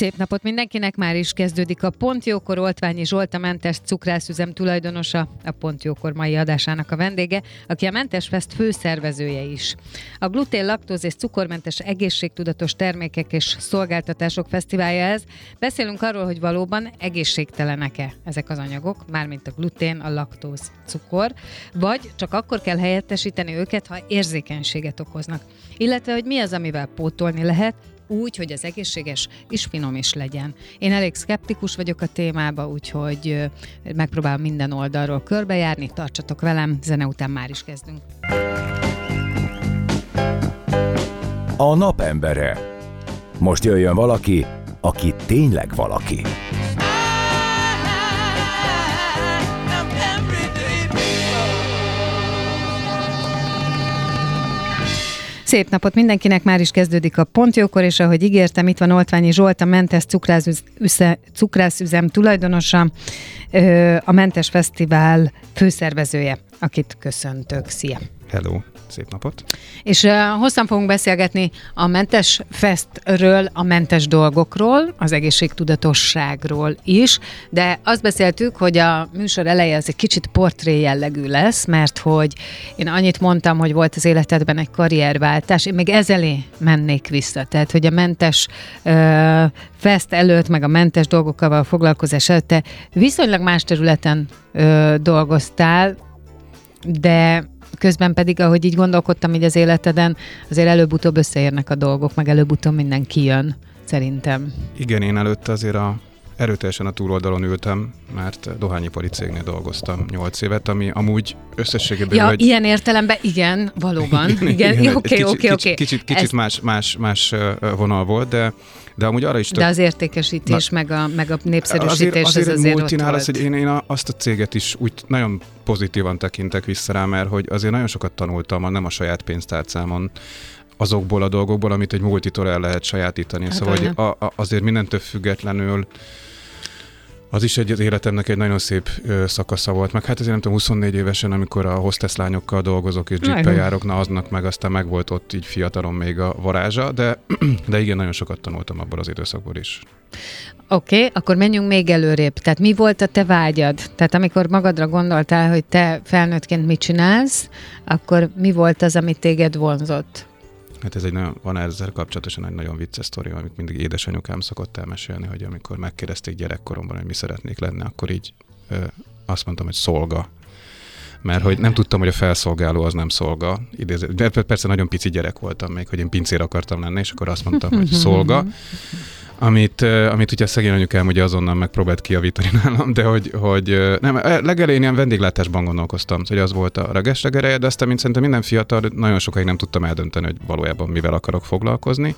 Szép napot mindenkinek, már is kezdődik a Pontjókor Oltványi Zsolt, a Mentes Cukrászüzem tulajdonosa, a Pontjókor mai adásának a vendége, aki a Mentes Fest főszervezője is. A glutén, laktóz és cukormentes egészségtudatos termékek és szolgáltatások fesztiválja ez. Beszélünk arról, hogy valóban egészségtelenek-e ezek az anyagok, mármint a glutén, a laktóz, cukor, vagy csak akkor kell helyettesíteni őket, ha érzékenységet okoznak. Illetve, hogy mi az, amivel pótolni lehet, úgy, hogy az egészséges és finom is legyen. Én elég szkeptikus vagyok a témába, úgyhogy megpróbálom minden oldalról körbejárni. Tartsatok velem, zene után már is kezdünk. A napembere. Most jöjjön valaki, aki tényleg valaki. Szép napot mindenkinek, már is kezdődik a Pontjókor, és ahogy ígértem, itt van Oltványi Zsolt, a Mentes Cukrászüzem tulajdonosa, a Mentes Fesztivál főszervezője, akit köszöntök. Szia! Hello! Szép napot! És uh, hosszan fogunk beszélgetni a Mentes Festről, a mentes dolgokról, az egészségtudatosságról is, de azt beszéltük, hogy a műsor eleje az egy kicsit portré jellegű lesz, mert hogy én annyit mondtam, hogy volt az életedben egy karrierváltás, én még ezelé mennék vissza, tehát hogy a mentes uh, fest előtt, meg a mentes dolgokkal foglalkozás előtt te viszonylag más területen uh, dolgoztál, de közben pedig, ahogy így gondolkodtam így az életeden, azért előbb-utóbb összeérnek a dolgok, meg előbb-utóbb minden kijön, szerintem. Igen, én előtte azért a erőteljesen a túloldalon ültem, mert dohányipari cégnél dolgoztam 8 évet, ami amúgy összességében... Ja, egy... ilyen értelemben igen, valóban. Igen, oké, oké, oké. Kicsit, kicsit más, más, más vonal volt, de de amúgy arra is tök... De az értékesítés, Na, meg, a, meg a népszerűsítés, azért, azért az azért volt. Az, hogy én, én azt a céget is úgy nagyon pozitívan tekintek vissza rá, mert hogy azért nagyon sokat tanultam, nem a saját pénztárcámon, azokból a dolgokból, amit egy multitól el lehet sajátítani. Hát szóval hogy a, a, azért mindentől függetlenül az is egy az életemnek egy nagyon szép ö, szakasza volt, meg hát azért nem tudom, 24 évesen, amikor a hostess lányokkal dolgozok és jeep járok, na aznak meg aztán meg volt ott így fiatalon még a varázsa, de, de igen, nagyon sokat tanultam abból az időszakból is. Oké, okay, akkor menjünk még előrébb. Tehát mi volt a te vágyad? Tehát amikor magadra gondoltál, hogy te felnőttként mit csinálsz, akkor mi volt az, ami téged vonzott? Hát ez egy nagyon, van ezzel kapcsolatosan egy nagyon vicces sztori, amit mindig édesanyukám szokott elmesélni, hogy amikor megkérdezték gyerekkoromban, hogy mi szeretnék lenni, akkor így ö, azt mondtam, hogy szolga. Mert hogy nem tudtam, hogy a felszolgáló az nem szolga. De persze nagyon pici gyerek voltam még, hogy én pincér akartam lenni, és akkor azt mondtam, hogy szolga amit, amit ugye szegény anyukám ugye azonnal megpróbált kiavítani nálam, de hogy, hogy nem, legelején ilyen vendéglátásban gondolkoztam, hogy az volt a reges de aztán, mint szerintem minden fiatal, nagyon sokáig nem tudtam eldönteni, hogy valójában mivel akarok foglalkozni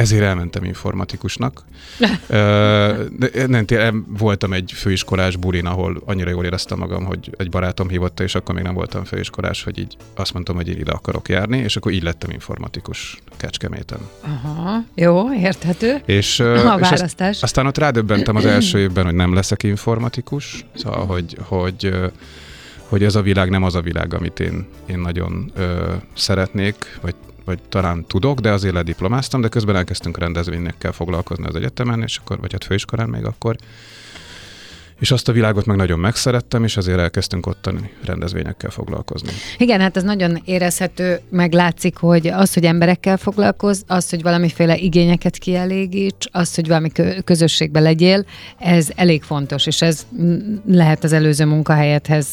ezért elmentem informatikusnak. De nem, tényleg voltam egy főiskolás bulin, ahol annyira jól éreztem magam, hogy egy barátom hívotta, és akkor még nem voltam főiskolás, hogy így azt mondtam, hogy én ide akarok járni, és akkor így lettem informatikus Kecskeméten. Aha, jó, érthető. És, a és azt, aztán ott rádöbbentem az első évben, hogy nem leszek informatikus, szóval, hogy, hogy hogy ez a világ nem az a világ, amit én, én nagyon ö, szeretnék, vagy vagy talán tudok, de azért lediplomáztam, de közben elkezdtünk rendezvényekkel foglalkozni az egyetemen, és akkor, vagy hát főiskolán még akkor, és azt a világot meg nagyon megszerettem, és azért elkezdtünk ottani rendezvényekkel foglalkozni. Igen, hát ez nagyon érezhető, meglátszik, hogy az, hogy emberekkel foglalkoz, az, hogy valamiféle igényeket kielégíts, az, hogy valami közösségbe legyél, ez elég fontos, és ez lehet az előző munkahelyedhez,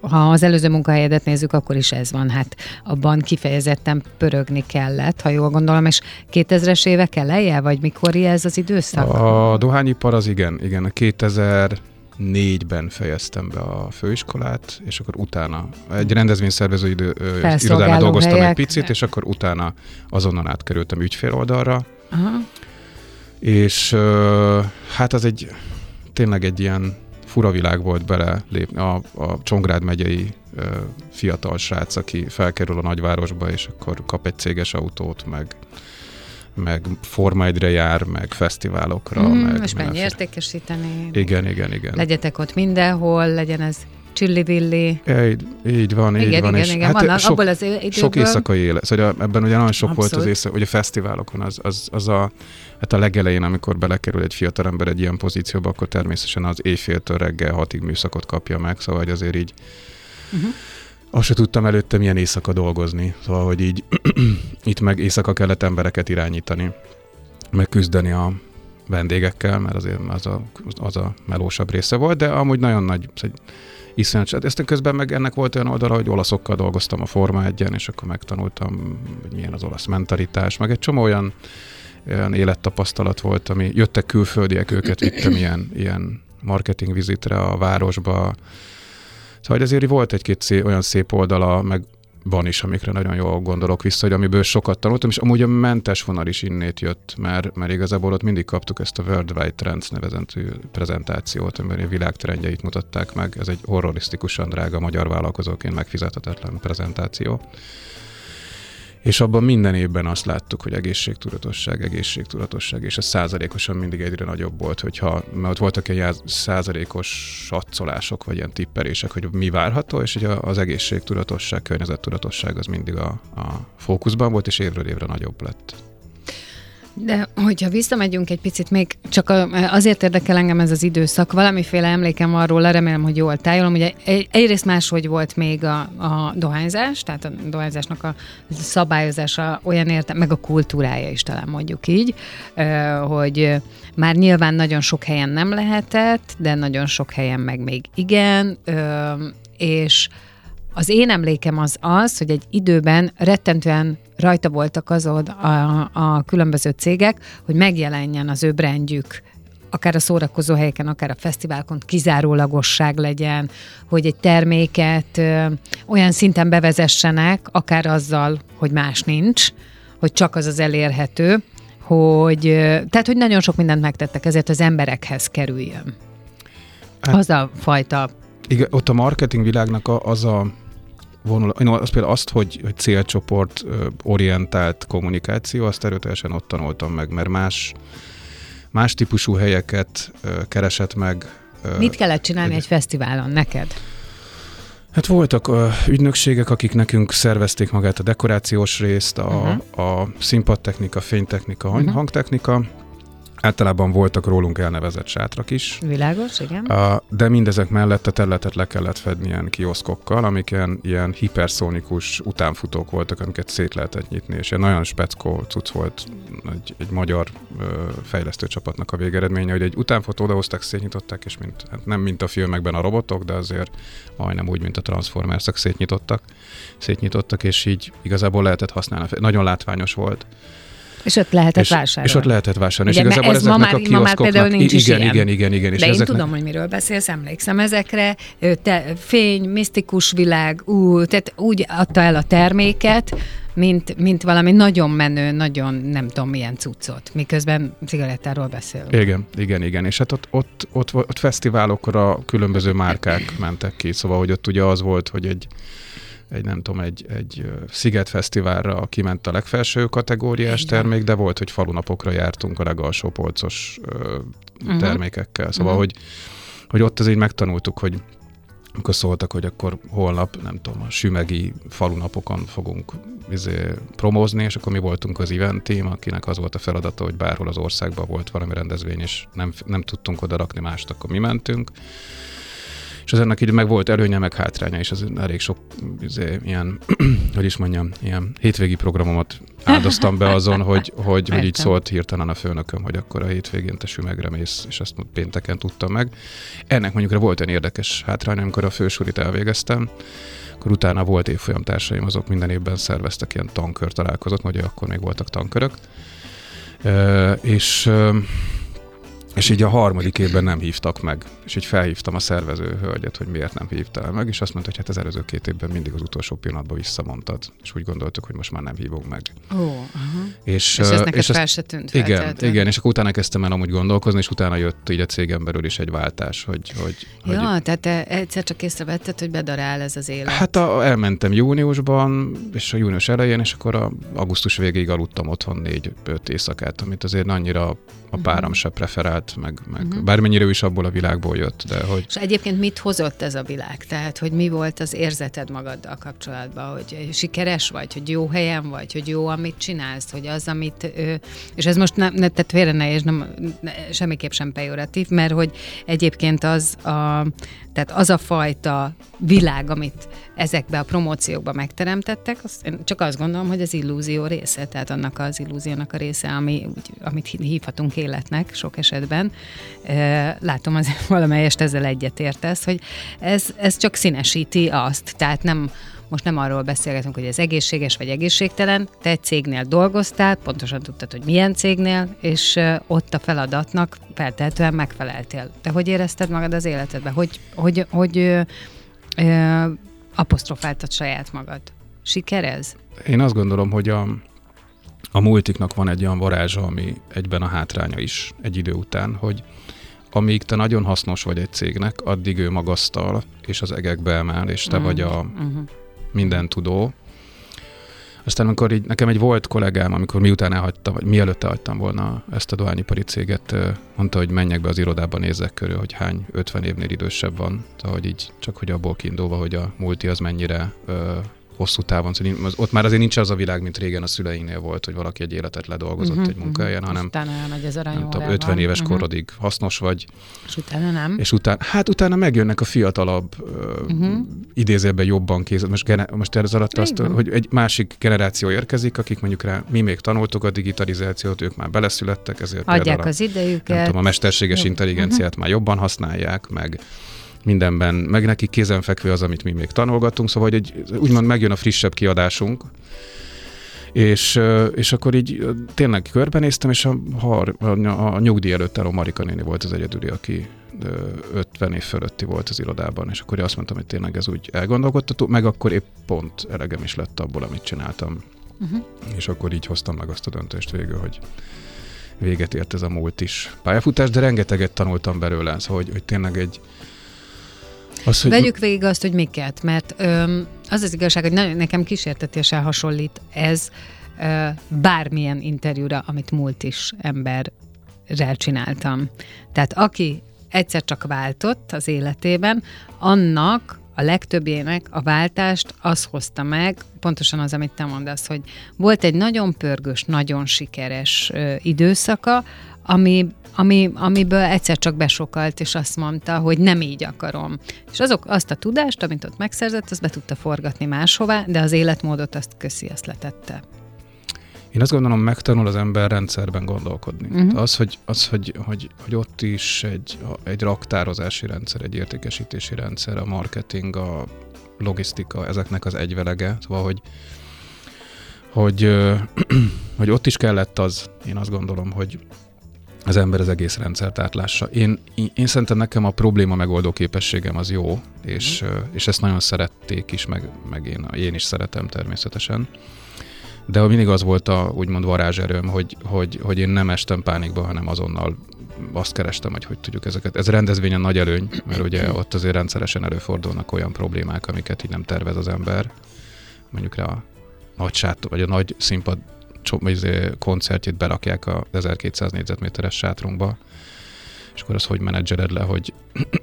ha az előző munkahelyedet nézzük, akkor is ez van, hát abban kifejezetten pörögni kellett, ha jól gondolom, és 2000-es évek eleje, vagy mikor ez az időszak? A dohányipar az igen, igen, a 2000 négyben fejeztem be a főiskolát, és akkor utána egy rendezvényszervező idő, irodánál dolgoztam helyek. egy picit, és akkor utána azonnal átkerültem ügyfél oldalra. Aha. És hát az egy tényleg egy ilyen fura világ volt bele lépni. A, a Csongrád megyei fiatal srác, aki felkerül a nagyvárosba, és akkor kap egy céges autót, meg meg Forma 1 jár, meg fesztiválokra. Mm, meg és mennyi értékesíteni. Igen, igen, igen. Legyetek ott mindenhol, legyen ez csillivilli. Így, így van, igen, így van. Igen, és igen, hát vannak, sok, abból az időből... Sok éjszakai élet. Szóval ebben ugye nagyon sok Abszolút. volt az éjszaka, ugye fesztiválokon az, az, az a, hát a legelején, amikor belekerül egy fiatal ember egy ilyen pozícióba, akkor természetesen az éjféltől reggel hatig műszakot kapja meg, szóval hogy azért így uh-huh azt se tudtam előtte milyen éjszaka dolgozni. Szóval, hogy így itt meg éjszaka kellett embereket irányítani, meg küzdeni a vendégekkel, mert azért az a, az a melósabb része volt, de amúgy nagyon nagy, szóval iszonyat. Ezt közben meg ennek volt olyan oldala, hogy olaszokkal dolgoztam a Forma 1 és akkor megtanultam, hogy milyen az olasz mentalitás, meg egy csomó olyan, olyan élettapasztalat volt, ami jöttek külföldiek, őket vittem ilyen, ilyen marketing vizitre a városba, Szóval azért volt egy-két olyan szép oldala, meg van is, amikre nagyon jól gondolok vissza, hogy amiből sokat tanultam, és amúgy a mentes vonal is innét jött, mert, mert igazából ott mindig kaptuk ezt a Worldwide Trends nevezentű prezentációt, amiben a világtrendjeit mutatták meg. Ez egy horrorisztikusan drága magyar vállalkozóként megfizethetetlen prezentáció. És abban minden évben azt láttuk, hogy egészségtudatosság, egészségtudatosság, és ez százalékosan mindig egyre nagyobb volt, hogyha, mert ott voltak ilyen százalékos satszolások, vagy ilyen tipperések, hogy mi várható, és ugye az egészségtudatosság, környezettudatosság az mindig a, a fókuszban volt, és évről évre nagyobb lett. De hogyha visszamegyünk egy picit, még csak azért érdekel engem ez az időszak, valamiféle emlékem arról, remélem, hogy jól tájolom. Ugye egyrészt máshogy volt még a, a dohányzás, tehát a dohányzásnak a szabályozása olyan értem, meg a kultúrája is talán mondjuk így, hogy már nyilván nagyon sok helyen nem lehetett, de nagyon sok helyen meg még igen, és az én emlékem az az, hogy egy időben rettentően rajta voltak azon a, a különböző cégek, hogy megjelenjen az ő brandjük akár a szórakozó helyeken, akár a fesztiválkon kizárólagosság legyen, hogy egy terméket ö, olyan szinten bevezessenek, akár azzal, hogy más nincs, hogy csak az az elérhető, hogy, ö, tehát, hogy nagyon sok mindent megtettek, ezért az emberekhez kerüljön. Hát, az a fajta... Igen, ott a marketing világnak a, az a vonul, az például azt, hogy, hogy célcsoport orientált kommunikáció, azt erőteljesen ott tanultam meg, mert más, más típusú helyeket keresett meg. Mit kellett csinálni egy, egy fesztiválon neked? Hát voltak uh, ügynökségek, akik nekünk szervezték magát a dekorációs részt, a, uh-huh. a színpadtechnika, fénytechnika, uh-huh. hangtechnika, Általában voltak rólunk elnevezett sátrak is. Világos, igen. De mindezek mellett a területet le kellett fedni ilyen kioszkokkal, amik ilyen, hiperszónikus utánfutók voltak, amiket szét lehetett nyitni, és ilyen nagyon speckó cucc volt egy, egy magyar fejlesztő csapatnak a végeredménye, hogy egy utánfutó odahozták, szétnyitották, és mint, hát nem mint a filmekben a robotok, de azért majdnem úgy, mint a Transformers-ok szétnyitottak, szétnyitottak, és így igazából lehetett használni. Nagyon látványos volt. És ott lehetett és, vásárolni. És ott lehetett vásárolni. Ugye, és igazából ez ma már, a ma már például nincs igen, is igen, ilyen. igen, igen, igen. És De ezeknek... én tudom, hogy miről beszélsz, emlékszem ezekre. Te, fény, misztikus világ, ú, tehát úgy adta el a terméket, mint, mint valami nagyon menő, nagyon nem tudom milyen cuccot, miközben cigarettáról beszélünk. Igen, igen, igen. És hát ott, ott, ott, ott fesztiválokra különböző márkák mentek ki, szóval hogy ott ugye az volt, hogy egy egy nem tudom, egy, egy Sziget Fesztiválra kiment a legfelső kategóriás Igen. termék, de volt, hogy falunapokra jártunk a legalsó polcos uh-huh. termékekkel. Szóval, uh-huh. hogy, hogy ott azért megtanultuk, hogy amikor szóltak, hogy akkor holnap, nem tudom, a sümegi falunapokon fogunk izé, promózni, és akkor mi voltunk az event team, akinek az volt a feladata, hogy bárhol az országban volt valami rendezvény, és nem, nem tudtunk oda rakni mást, akkor mi mentünk és az ennek így meg volt előnye, meg hátránya, és az elég sok izé, ilyen, hogy is mondjam, ilyen hétvégi programomat áldoztam be azon, hogy, hogy, hogy így szólt hirtelen a főnököm, hogy akkor a hétvégén te sümegre mész, és ezt pénteken tudtam meg. Ennek mondjuk volt egy érdekes hátránya, amikor a fősurit elvégeztem, akkor utána volt évfolyam társaim, azok minden évben szerveztek ilyen tankör találkozót, vagy akkor még voltak tankörök. és És így a harmadik évben nem hívtak meg. És így felhívtam a szervező hölgyet, hogy miért nem hívtál meg, és azt mondta, hogy hát az előző két évben mindig az utolsó pillanatban visszamondtad. És úgy gondoltuk, hogy most már nem hívunk meg. Ó, aha. És, És ez neked és fel se tűnt igen, feltétlenül. igen, és akkor utána kezdtem el amúgy gondolkozni, és utána jött így a cégem belül is egy váltás, hogy, hogy, Ja, hogy tehát te egyszer csak észrevetted, hogy bedarál ez az élet. Hát a, elmentem júniusban, és a június elején, és akkor a augusztus végéig aludtam otthon négy-öt éjszakát, amit azért annyira a páram se preferált, meg, meg Mhm. bármennyire ő is abból a világból jött, de hogy És egyébként mit hozott ez a világ? Tehát, hogy mi volt az érzeted magaddal kapcsolatban, hogy sikeres vagy, hogy jó helyen vagy, hogy jó, amit csinálsz, hogy az, amit, és ez most nem, ne, tehát félre ne, és nem, ne, semmiképp sem pejoratív, mert hogy egyébként az a, tehát az a fajta világ, amit ezekbe a promóciókba megteremtettek, azt, én csak azt gondolom, hogy az illúzió része, tehát annak az illúziónak a része, ami, úgy, amit hívhatunk életnek sok esetben. E, Látom azért valamelyest ezzel egyetértesz, hogy ez, ez csak színesíti azt, tehát nem, most nem arról beszélgetünk, hogy ez egészséges vagy egészségtelen, te egy cégnél dolgoztál, pontosan tudtad, hogy milyen cégnél, és ott a feladatnak feltehetően megfeleltél. Te hogy érezted magad az életedben? Hogy, hogy, hogy ö, apostrofáltad saját magad? Sikerez? én azt gondolom, hogy a, a multiknak van egy olyan varázsa, ami egyben a hátránya is egy idő után, hogy amíg te nagyon hasznos vagy egy cégnek, addig ő magasztal, és az egekbe emel, és te Mm. vagy a Uh-huh. minden tudó. Aztán amikor így, nekem egy volt kollégám, amikor miután elhagytam, vagy mielőtt elhagytam volna ezt a dohányipari céget, mondta, hogy menjek be az irodába, nézzek körül, hogy hány 50 évnél idősebb van. Tehát, hogy így csak hogy abból kiindulva, hogy a multi az mennyire ö, hosszú távon. Szóval az- ott már azért nincs az a világ, mint régen a szüleinknél volt, hogy valaki egy életet ledolgozott Mhm, egy munkahelyen, mhm. hanem Utána elmegy az nem tudom, aranyórával. 50 éves Mhm. korodig hasznos vagy, És utána nem. és utána, hát utána megjönnek a fiatalabb, uh-huh. Idézőben jobban kész. Most, gene, most ez alatt azt, Igen. hogy egy másik generáció érkezik, akik mondjuk rá, mi még tanultuk a digitalizációt, ők már beleszülettek, ezért Adják az idejüket. nem tudom, a mesterséges Jobb. intelligenciát már jobban használják, meg mindenben, meg nekik kézenfekvő az, amit mi még tanulgattunk, szóval hogy egy, úgymond megjön a frissebb kiadásunk, és, és akkor így tényleg körbenéztem, és a, a, a nyugdíj előtt álló Marika néni volt az egyedüli, aki ö, 50 év fölötti volt az irodában, és akkor azt mondtam, hogy tényleg ez úgy elgondolkodtató, meg akkor épp pont elegem is lett abból, amit csináltam. Uh-huh. És akkor így hoztam meg azt a döntést végül, hogy véget ért ez a múlt is pályafutás, de rengeteget tanultam belőle, szóval, hogy, hogy tényleg egy az, hogy Vegyük végig azt, hogy miket, mert öm, az az igazság, hogy nagyon, nekem kísértetéssel hasonlít ez ö, bármilyen interjúra, amit múlt is emberrel csináltam. Tehát aki egyszer csak váltott az életében, annak a legtöbbjének a váltást az hozta meg, pontosan az, amit te mondasz, hogy volt egy nagyon pörgős, nagyon sikeres ö, időszaka, ami, ami, amiből egyszer csak besokalt, és azt mondta, hogy nem így akarom. És azok, azt a tudást, amit ott megszerzett, azt be tudta forgatni máshová, de az életmódot azt köszi, azt letette. Én azt gondolom, megtanul az ember rendszerben gondolkodni. Uh-huh. Az, hogy, az hogy, hogy, hogy ott is egy, egy raktározási rendszer, egy értékesítési rendszer, a marketing, a logisztika, ezeknek az egyvelege. Szóval, hogy, hogy, hogy ott is kellett az, én azt gondolom, hogy az ember az egész rendszert átlássa. Én, én, én szerintem nekem a probléma megoldó képességem az jó, és, ö, és ezt nagyon szerették is, meg, meg én, én is szeretem természetesen. De mindig az volt a úgymond varázserőm, hogy, hogy, hogy én nem estem pánikba, hanem azonnal azt kerestem, hogy hogy tudjuk ezeket. Ez rendezvényen nagy előny, mert ugye ott azért rendszeresen előfordulnak olyan problémák, amiket így nem tervez az ember. Mondjuk rá a nagy sátor, vagy a nagy színpad koncertjét berakják a 1200 négyzetméteres sátrunkba, és akkor az hogy menedzseled le, hogy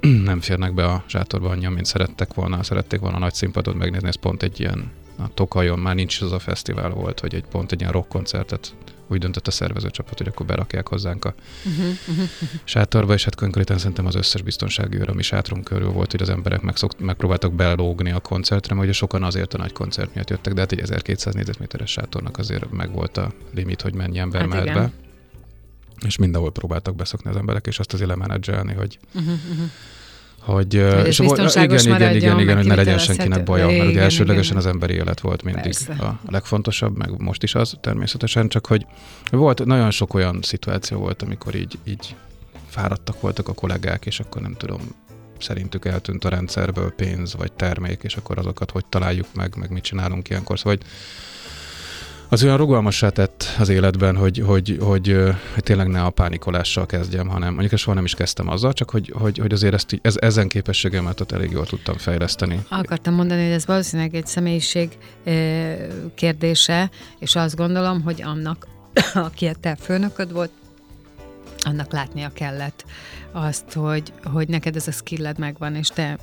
nem férnek be a sátorba annyian, mint szerettek volna, szerették volna a nagy színpadot megnézni, ez pont egy ilyen a Tokajon már nincs az a fesztivál volt, hogy egy pont egy ilyen rock koncertet úgy döntött a szervezőcsapat, hogy akkor berakják hozzánk a Uh-huh. sátorba, és hát konkrétan szerintem az összes biztonsági őr, ami sátrunk körül volt, hogy az emberek megszokt, megpróbáltak belógni a koncertre, mert ugye sokan azért a nagy koncert miatt jöttek, de hát egy 1200 négyzetméteres sátornak azért meg volt a limit, hogy mennyi ember Hát mehet be. És mindenhol próbáltak beszokni az emberek, és azt azért lemenedzselni, hogy Uh-huh. Uh-huh. Hogy, és biztonságos igen, igen, igen, igen, hogy ne legyen senkinek baja, mert ugye elsődlegesen igen. az emberi élet volt mindig Persze. a, a legfontosabb, meg most is az természetesen, csak hogy volt nagyon sok olyan szituáció volt, amikor így, így fáradtak voltak a kollégák, és akkor nem tudom, szerintük eltűnt a rendszerből pénz vagy termék, és akkor azokat hogy találjuk meg, meg mit csinálunk ilyenkor. Szóval, hogy az olyan rugalmassá tett az életben, hogy, hogy, hogy, hogy tényleg ne a pánikolással kezdjem, hanem mondjuk soha nem is kezdtem azzal, csak hogy, hogy, hogy azért ezt, ez, ezen képességemet elég jól tudtam fejleszteni. Akartam mondani, hogy ez valószínűleg egy személyiség kérdése, és azt gondolom, hogy annak, aki a te főnököd volt, annak látnia kellett azt, hogy, hogy neked ez a skilled megvan, és te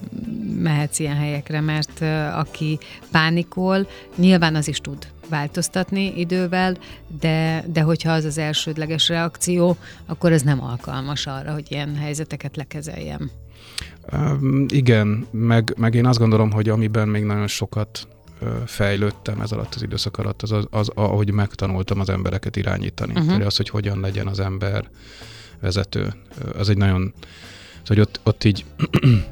mehetsz ilyen helyekre, mert aki pánikol, nyilván az is tud változtatni idővel, de, de hogyha az az elsődleges reakció, akkor ez nem alkalmas arra, hogy ilyen helyzeteket lekezeljem. Um, igen, meg, meg én azt gondolom, hogy amiben még nagyon sokat fejlődtem ez alatt az időszak alatt, az, az, az ahogy megtanultam az embereket irányítani. Uh-huh. Tehát az, hogy hogyan legyen az ember vezető, az egy nagyon, hogy ott, ott így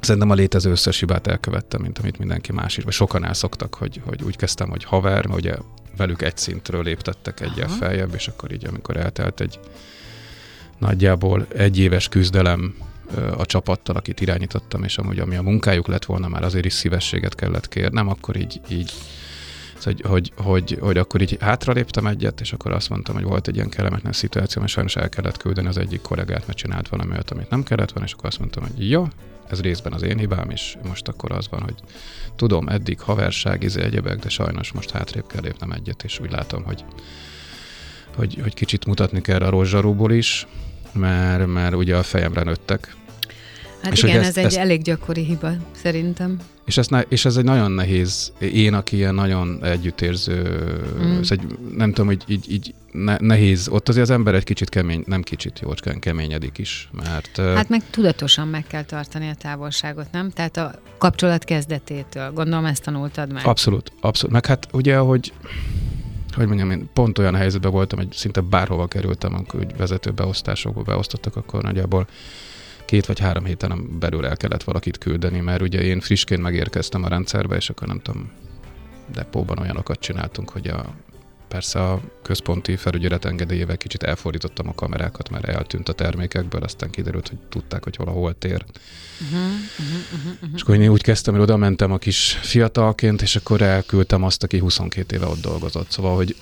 Szerintem a létező összes hibát elkövettem, mint amit mindenki más is, vagy sokan elszoktak, hogy, hogy úgy kezdtem, hogy haver, mert ugye velük egy szintről léptettek egyel Aha. feljebb, és akkor így, amikor eltelt egy nagyjából egy éves küzdelem a csapattal, akit irányítottam, és amúgy ami a munkájuk lett volna, már azért is szívességet kellett kérnem, akkor így, így hogy, hogy, hogy, hogy akkor így hátraléptem egyet, és akkor azt mondtam, hogy volt egy ilyen kellemetlen szituáció, mert sajnos el kellett küldeni az egyik kollégát, mert csinált valami olyat, amit nem kellett volna, és akkor azt mondtam, hogy jó, ez részben az én hibám, és most akkor az van, hogy tudom, eddig haverság, izé egyebek, de sajnos most hátrébb kell lépnem egyet, és úgy látom, hogy, hogy, hogy kicsit mutatni kell a rozsarúból is, mert, mert ugye a fejemre nőttek, Hát és igen, ez egy ezt, elég gyakori hiba, szerintem. És ez, és ez egy nagyon nehéz, én, aki ilyen nagyon együttérző, mm. ez egy, nem tudom, hogy így, így ne, nehéz, ott azért az ember egy kicsit kemény, nem kicsit, jócskán keményedik is, mert... Hát meg tudatosan meg kell tartani a távolságot, nem? Tehát a kapcsolat kezdetétől, gondolom ezt tanultad meg. Abszolút, abszolút. Meg hát ugye, hogy hogy mondjam, én pont olyan helyzetben voltam, hogy szinte bárhova kerültem, amikor vezető beosztásokba beosztottak, akkor nagyjából két vagy három héten belül el kellett valakit küldeni, mert ugye én frissként megérkeztem a rendszerbe, és akkor nem tudom, depóban olyanokat csináltunk, hogy a persze a központi felügyelet engedélyével kicsit elfordítottam a kamerákat, mert eltűnt a termékekből, aztán kiderült, hogy tudták, hogy hol a hol tér. Uh-huh, uh-huh, uh-huh. És akkor én úgy kezdtem, hogy oda mentem a kis fiatalként, és akkor elküldtem azt, aki 22 éve ott dolgozott. Szóval, hogy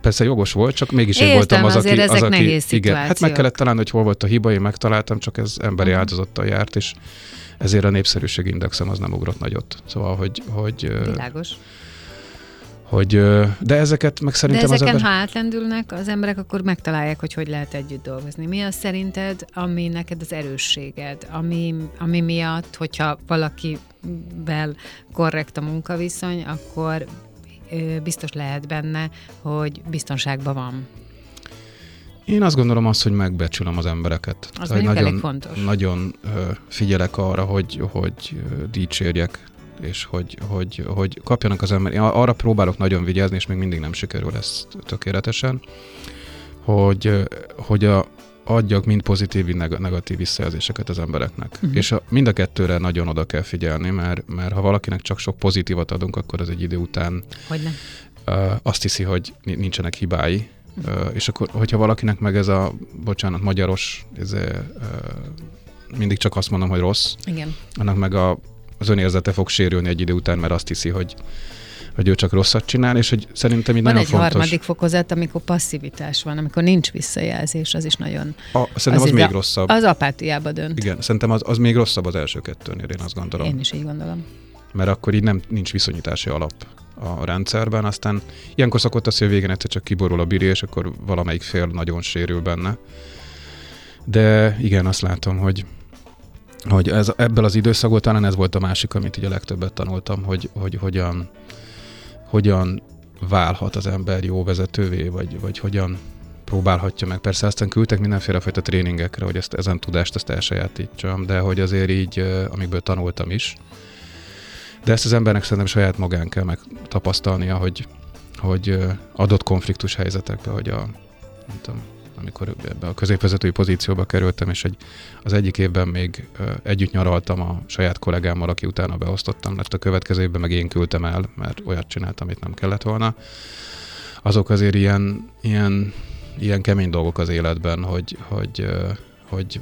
persze jogos volt, csak mégis én voltam az, aki... az, aki igen, hát meg kellett találni, hogy hol volt a hiba, én megtaláltam, csak ez emberi uh-huh. áldozattal járt, és ezért a népszerűségindexem az nem ugrott nagyot. Szóval, hogy... hogy Világos. Hogy, de ezeket meg szerintem de ezeken, az ember... ha átlendülnek az emberek, akkor megtalálják, hogy hogy lehet együtt dolgozni. Mi az szerinted, ami neked az erősséged, ami, ami miatt, hogyha valakivel korrekt a munkaviszony, akkor biztos lehet benne, hogy biztonságban van. Én azt gondolom azt, hogy megbecsülöm az embereket. Az nagyon, elég fontos. Nagyon figyelek arra, hogy, hogy dicsérjek és hogy, hogy, hogy kapjanak az emberek. Arra próbálok nagyon vigyázni, és még mindig nem sikerül ez tökéletesen, hogy, hogy a, adjak mind pozitív, mind negatív visszajelzéseket az embereknek. Uh-huh. És a, mind a kettőre nagyon oda kell figyelni, mert, mert ha valakinek csak sok pozitívat adunk, akkor az egy idő után Hogyne. Uh, azt hiszi, hogy nincsenek hibái, uh, és akkor, hogyha valakinek meg ez a, bocsánat, magyaros, ez, uh, mindig csak azt mondom, hogy rossz, Igen. annak meg a, az önérzete fog sérülni egy idő után, mert azt hiszi, hogy hogy ő csak rosszat csinál, és hogy szerintem így van nagyon egy fontos. harmadik fokozat, amikor passzivitás van, amikor nincs visszajelzés, az is nagyon... A, szerintem az, az még a, rosszabb. Az apátiába dönt. Igen, szerintem az, az még rosszabb az első kettőnél, én azt gondolom. Én is így gondolom. Mert akkor így nem, nincs viszonyítási alap a rendszerben, aztán ilyenkor szokott az, hogy a végén egyszer csak kiborul a biri, és akkor valamelyik fél nagyon sérül benne. De igen, azt látom, hogy hogy ez, ebből az időszakból talán ez volt a másik, amit így a legtöbbet tanultam, hogy, hogy hogyan, hogyan válhat az ember jó vezetővé, vagy, vagy hogyan próbálhatja meg. Persze aztán küldtek mindenféle fajta tréningekre, hogy ezt, ezen tudást ezt elsajátítsam, de hogy azért így, amikből tanultam is. De ezt az embernek szerintem saját magán kell megtapasztalnia, hogy, hogy adott konfliktus helyzetekben, hogy a, nem tudom, amikor ebbe a középvezetői pozícióba kerültem, és egy, az egyik évben még együtt nyaraltam a saját kollégámmal, aki utána beosztottam, lett a következő évben meg én küldtem el, mert olyat csináltam, amit nem kellett volna. Azok azért ilyen, ilyen, ilyen kemény dolgok az életben, hogy, hogy, hogy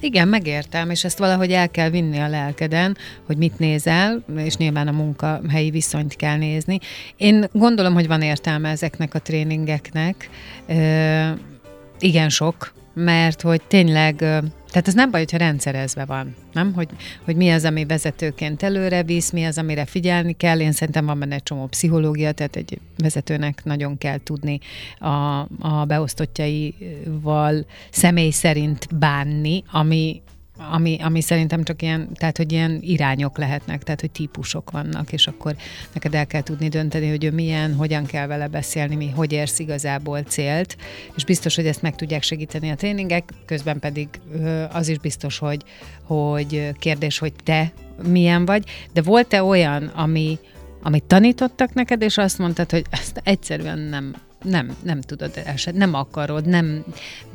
igen, megértem, és ezt valahogy el kell vinni a lelkeden, hogy mit nézel, és nyilván a munkahelyi viszonyt kell nézni. Én gondolom, hogy van értelme ezeknek a tréningeknek. Ö, igen sok, mert hogy tényleg, tehát ez nem baj, hogyha rendszerezve van, nem? Hogy, hogy mi az, ami vezetőként előre visz, mi az, amire figyelni kell. Én szerintem van benne egy csomó pszichológia, tehát egy vezetőnek nagyon kell tudni a, a beosztottjaival személy szerint bánni, ami ami, ami szerintem csak ilyen, tehát hogy ilyen irányok lehetnek, tehát hogy típusok vannak, és akkor neked el kell tudni dönteni, hogy ő milyen, hogyan kell vele beszélni, mi hogy érsz igazából célt, és biztos, hogy ezt meg tudják segíteni a tréningek, közben pedig az is biztos, hogy, hogy kérdés, hogy te milyen vagy, de volt-e olyan, ami, amit tanítottak neked, és azt mondtad, hogy ezt egyszerűen nem, nem, nem tudod eset, nem akarod, nem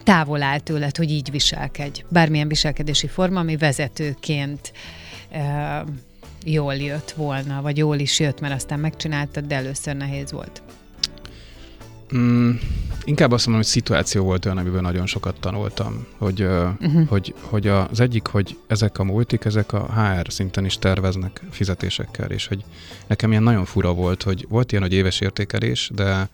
távol áll tőled, hogy így viselkedj. Bármilyen viselkedési forma, ami vezetőként e, jól jött volna, vagy jól is jött, mert aztán megcsináltad, de először nehéz volt. Mm, inkább azt mondom, hogy szituáció volt olyan, amiben nagyon sokat tanultam, hogy, uh-huh. hogy, hogy az egyik, hogy ezek a multik, ezek a HR szinten is terveznek fizetésekkel, és hogy nekem ilyen nagyon fura volt, hogy volt ilyen, hogy éves értékelés, de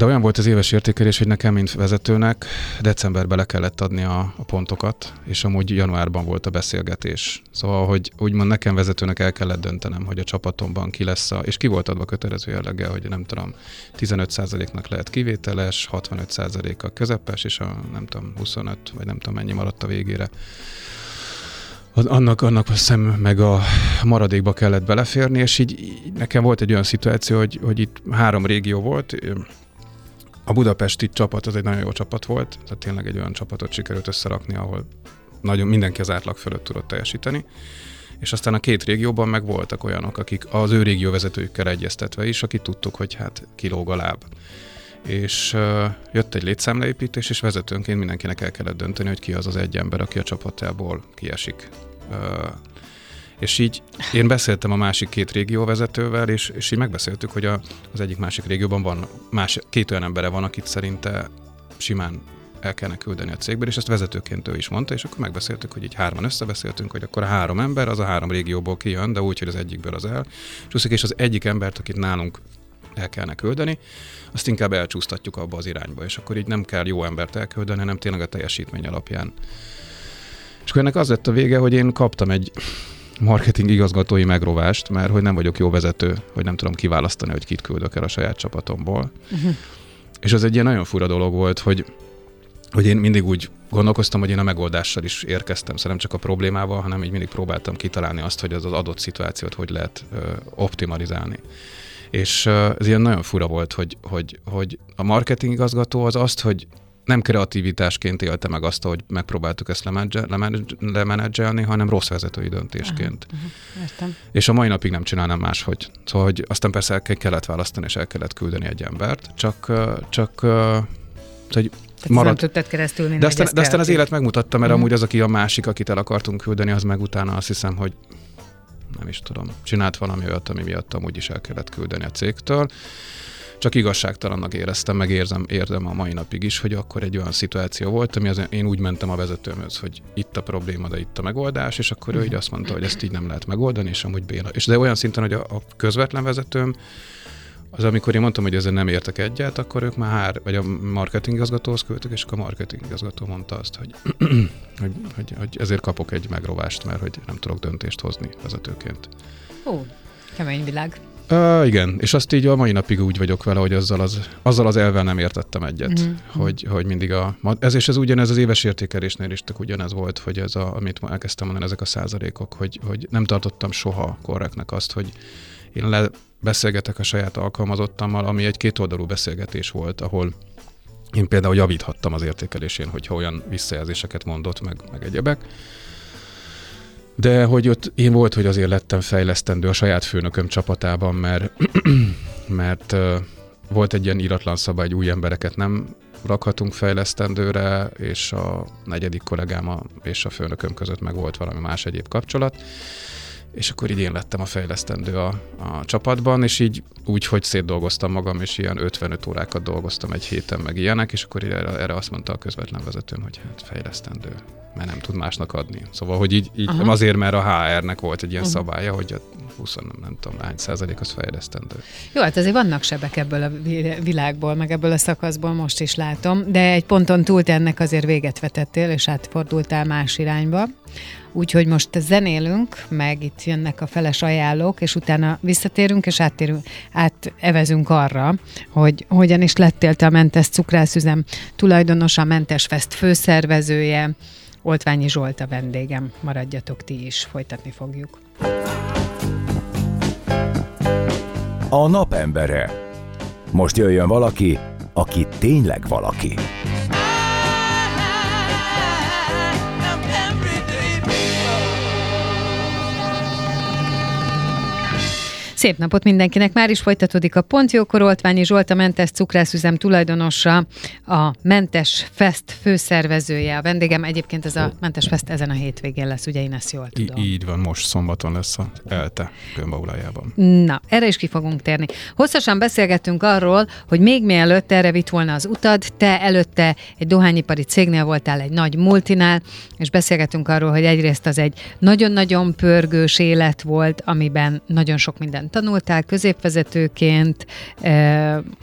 de olyan volt az éves értékelés, hogy nekem, mint vezetőnek decemberben le kellett adni a, a pontokat, és amúgy januárban volt a beszélgetés. Szóval, hogy úgymond nekem vezetőnek el kellett döntenem, hogy a csapatomban ki lesz a, és ki volt adva kötelező jelleggel, hogy nem tudom, 15%-nak lehet kivételes, 65% a közepes, és a nem tudom, 25, vagy nem tudom mennyi maradt a végére annak, annak a szem meg a maradékba kellett beleférni, és így, így nekem volt egy olyan szituáció, hogy, hogy itt három régió volt, a budapesti csapat az egy nagyon jó csapat volt, tehát tényleg egy olyan csapatot sikerült összerakni, ahol nagyon mindenki az átlag fölött tudott teljesíteni. És aztán a két régióban meg voltak olyanok, akik az ő régió vezetőjükkel egyeztetve is, akik tudtuk, hogy hát kilóg a láb. És uh, jött egy létszámleépítés, és vezetőnként mindenkinek el kellett dönteni, hogy ki az az egy ember, aki a csapatából kiesik. Uh, és így én beszéltem a másik két régióvezetővel, és, és így megbeszéltük, hogy a, az egyik másik régióban van más, két olyan embere van, akit szerinte simán el kellene küldeni a cégből, és ezt vezetőként ő is mondta, és akkor megbeszéltük, hogy így hárman összebeszéltünk, hogy akkor a három ember, az a három régióból kijön, de úgy, hogy az egyikből az el csúszik, és az egyik embert, akit nálunk el kellene küldeni, azt inkább elcsúsztatjuk abba az irányba, és akkor így nem kell jó embert elküldeni, hanem tényleg a teljesítmény alapján. És akkor ennek az lett a vége, hogy én kaptam egy marketing igazgatói megrovást, mert hogy nem vagyok jó vezető, hogy nem tudom kiválasztani, hogy kit küldök el a saját csapatomból. Uh-huh. És az egy ilyen nagyon fura dolog volt, hogy hogy én mindig úgy gondolkoztam, hogy én a megoldással is érkeztem, szóval nem csak a problémával, hanem így mindig próbáltam kitalálni azt, hogy az az adott szituációt hogy lehet ö, optimalizálni. És ö, ez ilyen nagyon fura volt, hogy, hogy, hogy a marketing igazgató az azt, hogy nem kreativitásként élte meg azt, hogy megpróbáltuk ezt lemenedzselni, hanem rossz vezetői döntésként. Uh-huh, és a mai napig nem csinálnám máshogy. Szóval, hogy aztán persze el kellett választani, és el kellett küldeni egy embert, csak, csak hogy marad. nem tudtad keresztül de aztán, de aztán az élet megmutatta, mert uh-huh. amúgy az, aki a másik, akit el akartunk küldeni, az meg utána azt hiszem, hogy nem is tudom, csinált valami olyat, ami miatt amúgy is el kellett küldeni a cégtől csak igazságtalannak éreztem, meg érzem, érzem a mai napig is, hogy akkor egy olyan szituáció volt, ami az, én úgy mentem a vezetőmhöz, hogy itt a probléma, de itt a megoldás, és akkor ő így azt mondta, hogy ezt így nem lehet megoldani, és amúgy Béla. És de olyan szinten, hogy a, a közvetlen vezetőm, az amikor én mondtam, hogy ezzel nem értek egyet, akkor ők már hár, vagy a marketing igazgatóhoz küldtek, és akkor a marketing igazgató mondta azt, hogy, hogy, hogy, hogy ezért kapok egy megrovást, mert hogy nem tudok döntést hozni vezetőként. Ó, kemény világ. Uh, igen, és azt így a mai napig úgy vagyok vele, hogy azzal az, azzal az elvel nem értettem egyet, mm-hmm. hogy, hogy mindig a... Ez és ez ugyanez az éves értékelésnél is tök ugyanez volt, hogy ez a, amit elkezdtem mondani, ezek a százalékok, hogy, hogy nem tartottam soha korrektnek azt, hogy én lebeszélgetek a saját alkalmazottammal, ami egy kétoldalú beszélgetés volt, ahol én például javíthattam az értékelésén, hogyha olyan visszajelzéseket mondott, meg, meg egyebek de hogy ott én volt, hogy azért lettem fejlesztendő a saját főnököm csapatában, mert, mert volt egy ilyen íratlan szabály, hogy új embereket nem rakhatunk fejlesztendőre, és a negyedik kollégám és a főnököm között meg volt valami más egyéb kapcsolat. és akkor így én lettem a fejlesztendő a, a csapatban, és így úgy, hogy szétdolgoztam magam, és ilyen 55 órákat dolgoztam egy héten, meg ilyenek, és akkor erre, erre azt mondta a közvetlen vezetőm, hogy hát fejlesztendő, mert nem tud másnak adni. Szóval, hogy így, így azért, mert a HR-nek volt egy ilyen uh-huh. szabálya, hogy a 20, nem, nem tudom, hány százalék az fejlesztendő. Jó, hát azért vannak sebek ebből a világból, meg ebből a szakaszból most is látom, de egy ponton túlt ennek azért véget vetettél, és átfordultál más irányba. Úgyhogy most zenélünk, meg itt jönnek a feles ajánlók, és utána visszatérünk, és áttérünk, átevezünk arra, hogy hogyan is lettél te a Mentes Cukrászüzem tulajdonosa, Mentes Fest főszervezője, Oltványi Zsolt a vendégem. Maradjatok ti is, folytatni fogjuk. A napembere. Most jöjjön valaki, aki tényleg valaki. Szép napot mindenkinek! Már is folytatódik a Pontjókor Oltványi Zsolt, a Mentes Cukrászüzem tulajdonosa, a Mentes Fest főszervezője. A vendégem egyébként ez a Mentes Fest ezen a hétvégén lesz, ugye én ezt jól tudom. I- így van, most szombaton lesz a ELTE Gömbaulájában. Na, erre is ki fogunk térni. Hosszasan beszélgettünk arról, hogy még mielőtt erre vitt volna az utad, te előtte egy dohányipari cégnél voltál, egy nagy multinál, és beszélgetünk arról, hogy egyrészt az egy nagyon-nagyon pörgős élet volt, amiben nagyon sok minden tanultál középvezetőként,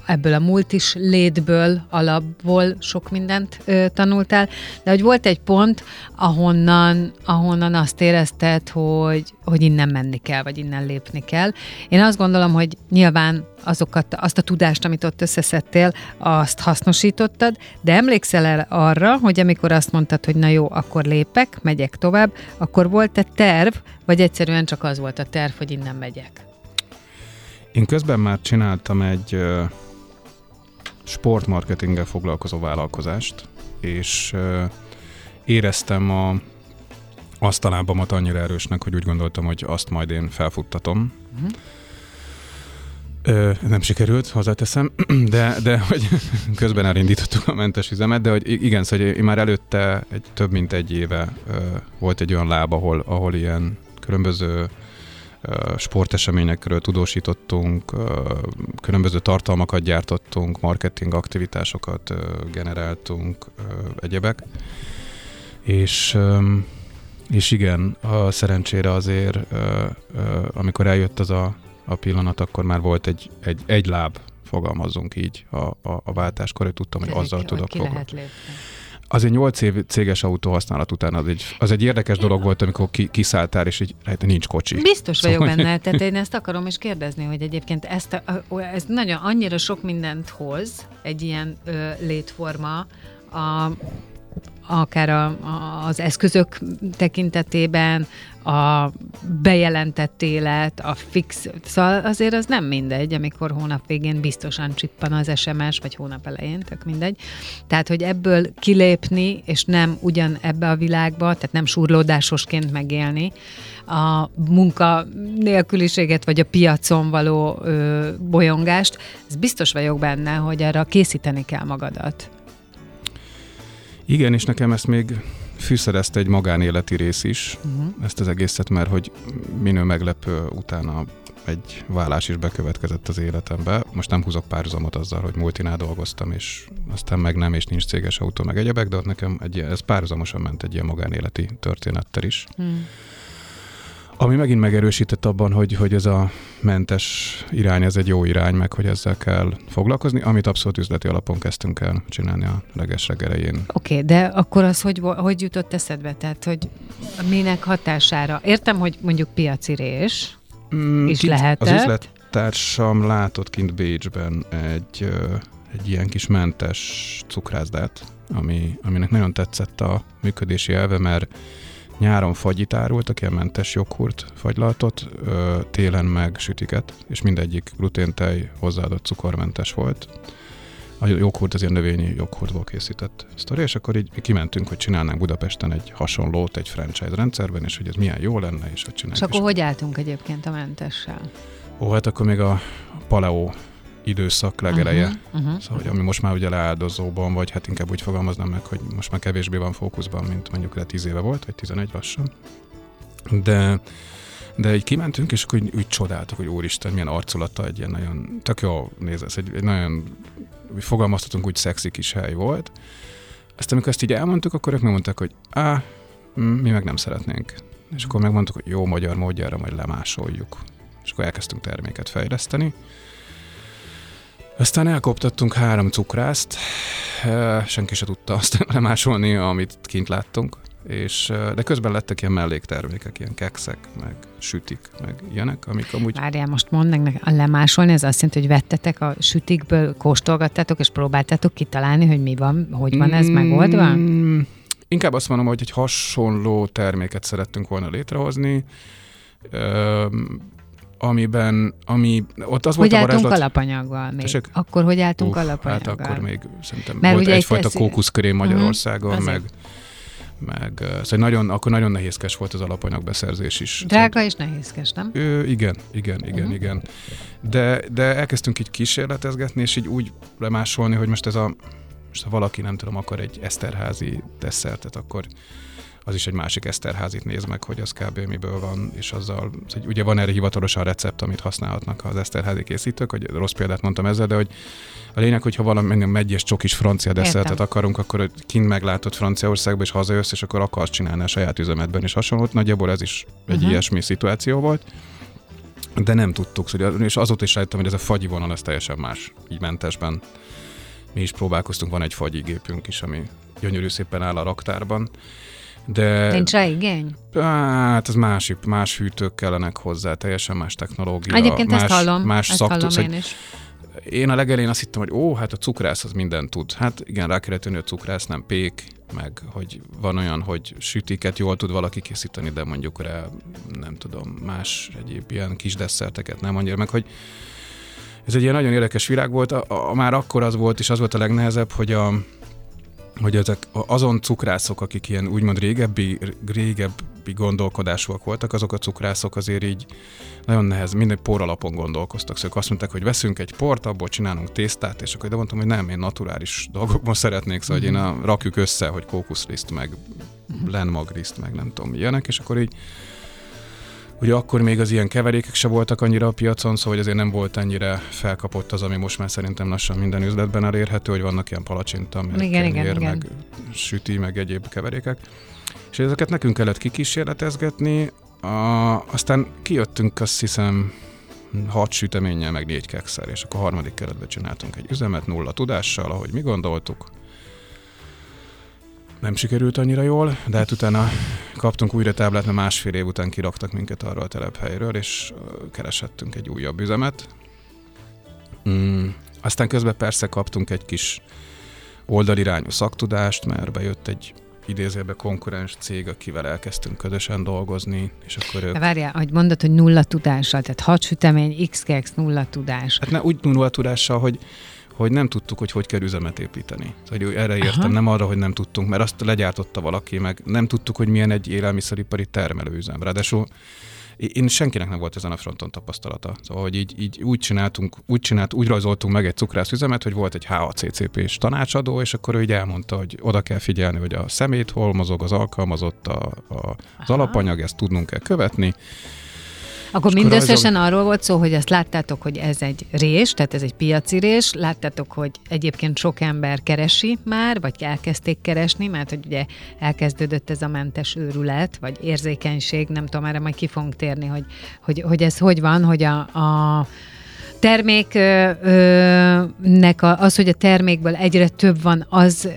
ebből a multis létből, alapból sok mindent tanultál, de hogy volt egy pont, ahonnan, ahonnan azt érezted, hogy, hogy innen menni kell, vagy innen lépni kell. Én azt gondolom, hogy nyilván azokat, azt a tudást, amit ott összeszedtél, azt hasznosítottad, de emlékszel el arra, hogy amikor azt mondtad, hogy na jó, akkor lépek, megyek tovább, akkor volt-e terv, vagy egyszerűen csak az volt a terv, hogy innen megyek? Én közben már csináltam egy sportmarketinggel foglalkozó vállalkozást, és éreztem a, azt a lábamat annyira erősnek, hogy úgy gondoltam, hogy azt majd én felfuttatom. Uh-huh. Ö, nem sikerült, hozzáteszem, de, de hogy közben elindítottuk a mentes üzemet, de hogy igen, szóval én már előtte egy, több mint egy éve ö, volt egy olyan láb, ahol, ahol ilyen különböző sporteseményekről tudósítottunk, különböző tartalmakat gyártottunk, marketing aktivitásokat generáltunk, egyebek. És, és igen, a szerencsére azért, amikor eljött az a, a pillanat, akkor már volt egy, egy, egy láb, fogalmazzunk így a, a, a váltáskor, hogy tudtam, hogy azzal tudok foglalkozni. Az egy 8 év céges autó használat után az egy, az egy érdekes dolog volt, amikor ki, kiszálltál, és így hát nincs kocsi. Biztos vagyok szóval... benne, tehát én ezt akarom is kérdezni, hogy egyébként ezt a, ez nagyon annyira sok mindent hoz, egy ilyen ö, létforma, a, akár a, a, az eszközök tekintetében, a bejelentett élet, a fix, szóval azért az nem mindegy, amikor hónap végén biztosan csippan az SMS, vagy hónap elején, tök mindegy. Tehát, hogy ebből kilépni, és nem ugyan ebbe a világba, tehát nem surlódásosként megélni, a munka nélküliséget, vagy a piacon való ö, bolyongást, ez biztos vagyok benne, hogy arra készíteni kell magadat. Igen, és nekem ezt még fűszerezte egy magánéleti rész is, uh-huh. ezt az egészet, mert hogy minő meglepő utána egy vállás is bekövetkezett az életembe. Most nem húzok párhuzamot azzal, hogy multinál dolgoztam, és aztán meg nem, és nincs céges autó, meg egyebek, de ott nekem egy, ez párhuzamosan ment egy ilyen magánéleti történettel is. Hmm. Ami megint megerősített abban, hogy, hogy ez a mentes irány, ez egy jó irány, meg hogy ezzel kell foglalkozni, amit abszolút üzleti alapon kezdtünk el csinálni a leges Oké, okay, de akkor az hogy, hogy jutott eszedbe? Tehát, hogy minek hatására? Értem, hogy mondjuk piaci rés mm, is lehet. Az üzlettársam látott kint Bécsben egy, egy ilyen kis mentes cukrászdát, ami, aminek nagyon tetszett a működési elve, mert Nyáron fagyit árultak, ilyen mentes joghurt fagylaltot, télen meg sütiket, és mindegyik gluténtej hozzáadott cukormentes volt. A joghurt az ilyen növényi joghurtból készített sztori, és akkor így kimentünk, hogy csinálnánk Budapesten egy hasonlót egy franchise rendszerben, és hogy ez milyen jó lenne, és hogy csináljuk. És akkor és hogy álltunk egyébként a mentessel? Ó, hát akkor még a paleo időszak legeleje. Uh-huh, uh-huh. Szóval, hogy ami most már ugye leáldozóban, vagy hát inkább úgy fogalmaznám meg, hogy most már kevésbé van fókuszban, mint mondjuk le 10 éve volt, vagy 11 lassan. De De így kimentünk, és akkor úgy, úgy csodáltuk, hogy úristen, milyen arculata egy ilyen nagyon, tök jó néz ez, egy, egy nagyon, úgy fogalmaztatunk, úgy szexi kis hely volt. Ezt amikor ezt így elmondtuk, akkor ők megmondták, hogy á, mi meg nem szeretnénk. És akkor megmondtuk, hogy jó magyar módjára majd lemásoljuk. És akkor elkezdtünk terméket fejleszteni. Aztán elkoptattunk három cukrászt, senki se tudta azt lemásolni, amit kint láttunk, és, de közben lettek ilyen melléktermékek, ilyen kekszek, meg sütik, meg ilyenek, amik amúgy... Várjál, most mondd meg, a lemásolni, ez azt jelenti, hogy vettetek a sütikből, kóstolgattátok, és próbáltátok kitalálni, hogy mi van, hogy van ez mm, megoldva? Inkább azt mondom, hogy egy hasonló terméket szerettünk volna létrehozni, amiben, ami, ott az hogy volt a varázslat... alapanyaggal még? Tessék? Akkor hogy álltunk Uf, alapanyaggal? Hát akkor még szerintem Mert volt egyfajta teszi... kókuszköré mhm, Magyarországon, uh-huh, meg meg szóval nagyon, akkor nagyon nehézkes volt az alapanyag beszerzés is. Drága és nehézkes, nem? Ö, igen, igen, igen, uh-huh. igen. De, de elkezdtünk így kísérletezgetni, és így úgy lemásolni, hogy most ez a, most ha valaki nem tudom, akar egy eszterházi desszertet, akkor az is egy másik Eszterházit néz meg, hogy az kb. miből van, és azzal, hogy ugye van erre hivatalosan recept, amit használhatnak az Eszterházi készítők, hogy rossz példát mondtam ezzel, de hogy a lényeg, hogyha valami megyes csokis francia desszertet akarunk, akkor kint meglátott Franciaországba, és hazajössz, és akkor akarsz csinálni a saját üzemedben, és hasonlót. Nagyjából ez is egy uh-huh. ilyesmi szituáció volt. De nem tudtuk, és azóta is rájöttem, hogy ez a fagyi vonal, ez teljesen más, így mentesben. Mi is próbálkoztunk, van egy fagyi gépünk is, ami gyönyörű szépen áll a raktárban, de... Nincs rá igény? Hát ez másik, más hűtők kellenek hozzá, teljesen más technológia. Egyébként más, ezt hallom, más ezt hallom én is. Én a legelén azt hittem, hogy ó, hát a cukrász az mindent tud. Hát igen, rá kellett hogy a cukrász nem pék, meg hogy van olyan, hogy sütiket jól tud valaki készíteni, de mondjuk rá nem tudom, más egyéb ilyen kis desszerteket nem annyira, meg hogy ez egy ilyen nagyon érdekes világ volt, a, a, már akkor az volt, és az volt a legnehezebb, hogy a, hogy ezek azon cukrászok, akik ilyen úgymond régebbi, régebbi gondolkodásúak voltak, azok a cukrászok azért így nagyon nehez, minden por alapon gondolkoztak. Szóval azt mondták, hogy veszünk egy port, abból csinálunk tésztát, és akkor de mondtam, hogy nem, én naturális dolgokban szeretnék, szóval hogy én a, rakjuk össze, hogy kókuszliszt, meg uh-huh. lenmagriszt, meg nem tudom ilyenek, és akkor így Ugye akkor még az ilyen keverékek se voltak annyira a piacon, szóval azért nem volt ennyire felkapott az, ami most már szerintem lassan minden üzletben elérhető, hogy vannak ilyen palacsinta, meg, igen, kenyér, igen, meg igen. süti, meg egyéb keverékek. És ezeket nekünk kellett kikísérletezgetni, a, aztán kijöttünk azt hiszem hat süteménnyel, meg négy kekszer, és akkor a harmadik keretben csináltunk egy üzemet nulla tudással, ahogy mi gondoltuk, nem sikerült annyira jól, de hát utána kaptunk újra táblát, mert másfél év után kiraktak minket arról a telephelyről, és keresettünk egy újabb üzemet. Mm. Aztán közben persze kaptunk egy kis oldalirányú szaktudást, mert bejött egy idézőbe konkurens cég, akivel elkezdtünk közösen dolgozni, és akkor ők... Várjál, hogy mondod, hogy nulla tudással, tehát hat sütemény, x nulla tudás. Hát ne, úgy nulla tudással, hogy hogy nem tudtuk, hogy hogy kell üzemet építeni. Szóval, hogy erre értem, Aha. nem arra, hogy nem tudtunk, mert azt legyártotta valaki, meg nem tudtuk, hogy milyen egy élelmiszeripari termelőüzem. Ráadásul én senkinek nem volt ezen a fronton tapasztalata. Szóval, hogy így, így úgy csináltunk, úgy csinált, úgy rajzoltunk meg egy cukrászüzemet, hogy volt egy HACCP-s tanácsadó, és akkor ő így elmondta, hogy oda kell figyelni, hogy a szemét hol mozog, az alkalmazott, a, a, az alapanyag, ezt tudnunk kell követni, akkor mindösszesen rajzol... arról volt szó, hogy azt láttátok, hogy ez egy rés, tehát ez egy piaci rés, láttátok, hogy egyébként sok ember keresi már, vagy elkezdték keresni, mert hogy ugye elkezdődött ez a mentes őrület, vagy érzékenység, nem tudom, erre majd ki fogunk térni, hogy, hogy, hogy ez hogy van, hogy a, a terméknek az, hogy a termékből egyre több van, az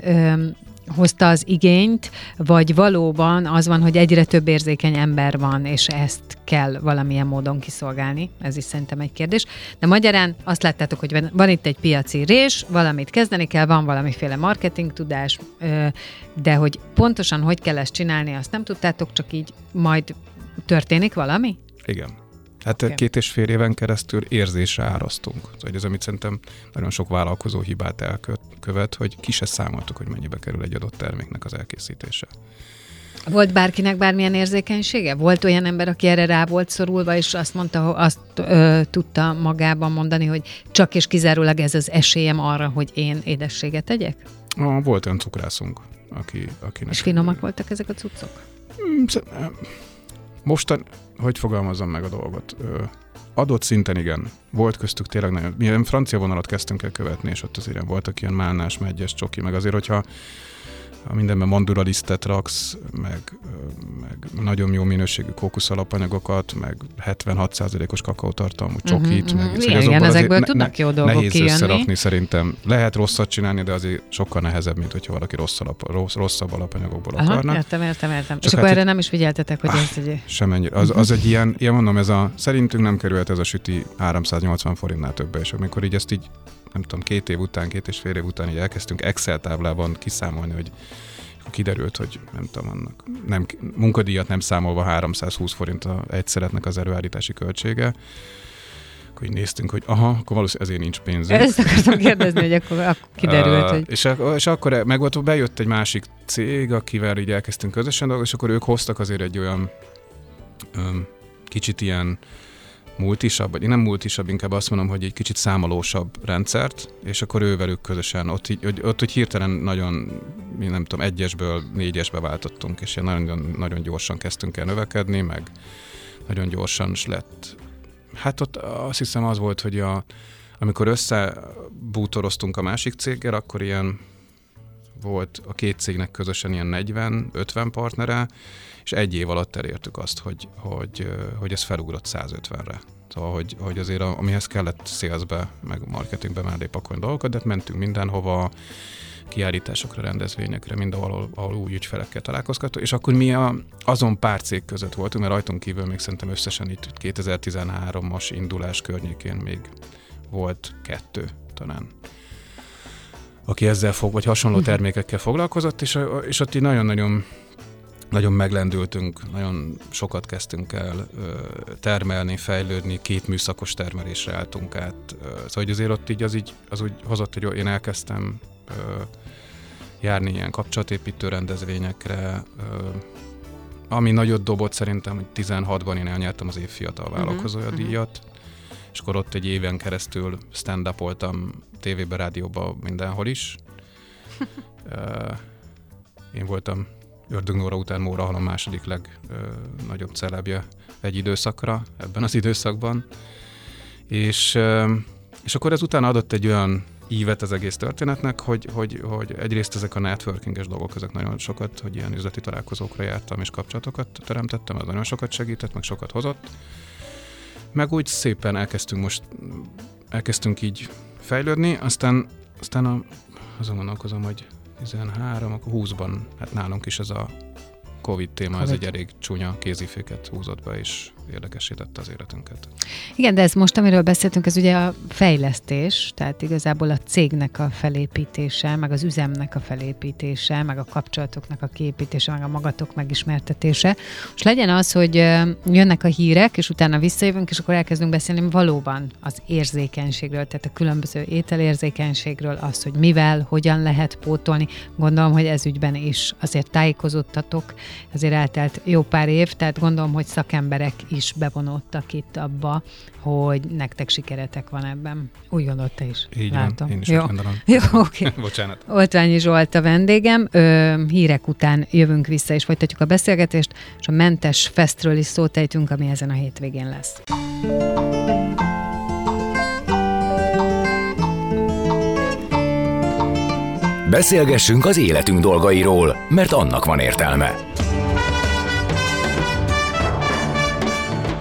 hozta az igényt, vagy valóban az van, hogy egyre több érzékeny ember van, és ezt kell valamilyen módon kiszolgálni? Ez is szerintem egy kérdés. De magyarán azt láttátok, hogy van itt egy piaci rés, valamit kezdeni kell, van valamiféle marketing tudás, de hogy pontosan hogy kell ezt csinálni, azt nem tudtátok, csak így majd történik valami? Igen. Hát okay. két és fél éven keresztül érzésre árasztunk. Szóval ez, amit szerintem nagyon sok vállalkozó hibát elkövet, hogy ki se számoltuk, hogy mennyibe kerül egy adott terméknek az elkészítése. Volt bárkinek bármilyen érzékenysége? Volt olyan ember, aki erre rá volt szorulva, és azt mondta, hogy azt ö, tudta magában mondani, hogy csak és kizárólag ez az esélyem arra, hogy én édességet tegyek? Ah, volt olyan cukrászunk, aki, akinek... És finomak voltak ezek a cuccok? Mostan, hogy fogalmazom meg a dolgot? Adott szinten igen. Volt köztük tényleg nagyon... Mi francia vonalat kezdtünk el követni, és ott azért voltak ilyen málnás, megyes, csoki, meg azért, hogyha ha mindenben manduralisztet raksz, meg, meg nagyon jó minőségű kókusz alapanyagokat, meg 76%-os kakaótartalmú csokit, Mhm, meg mhm. szóval Igen, ezekből azért tudnak jó dolgok nehéz kijönni. összerakni szerintem. Lehet rosszat csinálni, de azért sokkal nehezebb, mint hogyha valaki rossz alap, rossz, rosszabb alapanyagokból Aha, akarna. értem, értem, értem. Csak És akkor hát erre itt- nem is figyeltetek, hogy ez egy... Semennyire. Az, az egy ilyen, ilyen mondom, ez a, szerintünk nem került ez a süti 380 forintnál többe, és amikor így ezt így, nem tudom, két év után, két és fél év után így elkezdtünk Excel táblában kiszámolni, hogy kiderült, hogy nem tudom, annak nem, munkadíjat nem számolva 320 forint a egy szeretnek az előállítási költsége, akkor így néztünk, hogy aha, akkor valószínűleg ezért nincs pénzünk. Ezt akartam kérdezni, hogy akkor, akkor kiderült, hogy... És, és akkor meg volt, bejött egy másik cég, akivel így elkezdtünk közösen dolgozni, és akkor ők hoztak azért egy olyan kicsit ilyen multisabb, vagy nem multisabb, inkább azt mondom, hogy egy kicsit számolósabb rendszert, és akkor ővelük közösen, ott, így, ott hogy hirtelen nagyon, nem tudom, egyesből négyesbe váltottunk, és nagyon, nagyon gyorsan kezdtünk el növekedni, meg nagyon gyorsan is lett. Hát ott azt hiszem az volt, hogy a, amikor összebútoroztunk a másik céggel, akkor ilyen volt a két cégnek közösen ilyen 40-50 partnere, és egy év alatt elértük azt, hogy, hogy, hogy ez felugrott 150-re. Szóval, hogy, hogy azért amihez kellett salesbe, meg marketingbe mellé pakolni dolgokat, de hát mentünk mindenhova, kiállításokra, rendezvényekre, mindenhol, ahol, ahol új ügyfelekkel találkozgattunk, és akkor mi a, azon pár cég között voltunk, mert rajtunk kívül még szerintem összesen itt 2013-as indulás környékén még volt kettő talán aki ezzel fog, vagy hasonló termékekkel foglalkozott, és, és ott így nagyon-nagyon nagyon meglendültünk, nagyon sokat kezdtünk el ö, termelni, fejlődni, két műszakos termelésre álltunk át. Ö, Szóval hogy azért ott így az, így, az úgy hozott, hogy én elkezdtem ö, járni ilyen kapcsolatépítő rendezvényekre, ö, ami nagyot dobott szerintem, hogy 16-ban én elnyertem az év fiatal vállalkozója mhm. díjat, és akkor ott egy éven keresztül stand voltam tévébe, rádióba, mindenhol is. Én voltam Ördög Nóra után Móra Halom második legnagyobb celebje egy időszakra, ebben az időszakban. És, és akkor ez utána adott egy olyan ívet az egész történetnek, hogy, hogy, hogy egyrészt ezek a networkinges dolgok, ezek nagyon sokat, hogy ilyen üzleti találkozókra jártam és kapcsolatokat teremtettem, ez nagyon sokat segített, meg sokat hozott. Meg úgy szépen elkezdtünk most, elkezdtünk így fejlődni, aztán, aztán a, azon gondolkozom, hogy 13, akkor 20-ban, hát nálunk is ez a Covid téma, ez egy elég csúnya kéziféket húzott be, és érdekesítette az életünket. Igen, de ez most, amiről beszéltünk, ez ugye a fejlesztés, tehát igazából a cégnek a felépítése, meg az üzemnek a felépítése, meg a kapcsolatoknak a kiépítése, meg a magatok megismertetése. És legyen az, hogy jönnek a hírek, és utána visszajövünk, és akkor elkezdünk beszélni valóban az érzékenységről, tehát a különböző ételérzékenységről, az, hogy mivel, hogyan lehet pótolni. Gondolom, hogy ez ügyben is azért tájékozódtatok, azért eltelt jó pár év, tehát gondolom, hogy szakemberek is bevonódtak itt abba, hogy nektek sikeretek van ebben. Úgy gondolod te is. Így Látom. van, én is jó. úgy gondolom. Jó, oké. Okay. Bocsánat. Oltványi Zsolt a vendégem. Ö, hírek után jövünk vissza, és folytatjuk a beszélgetést, és a Mentes Festről is szót ejtünk, ami ezen a hétvégén lesz. Beszélgessünk az életünk dolgairól, mert annak van értelme.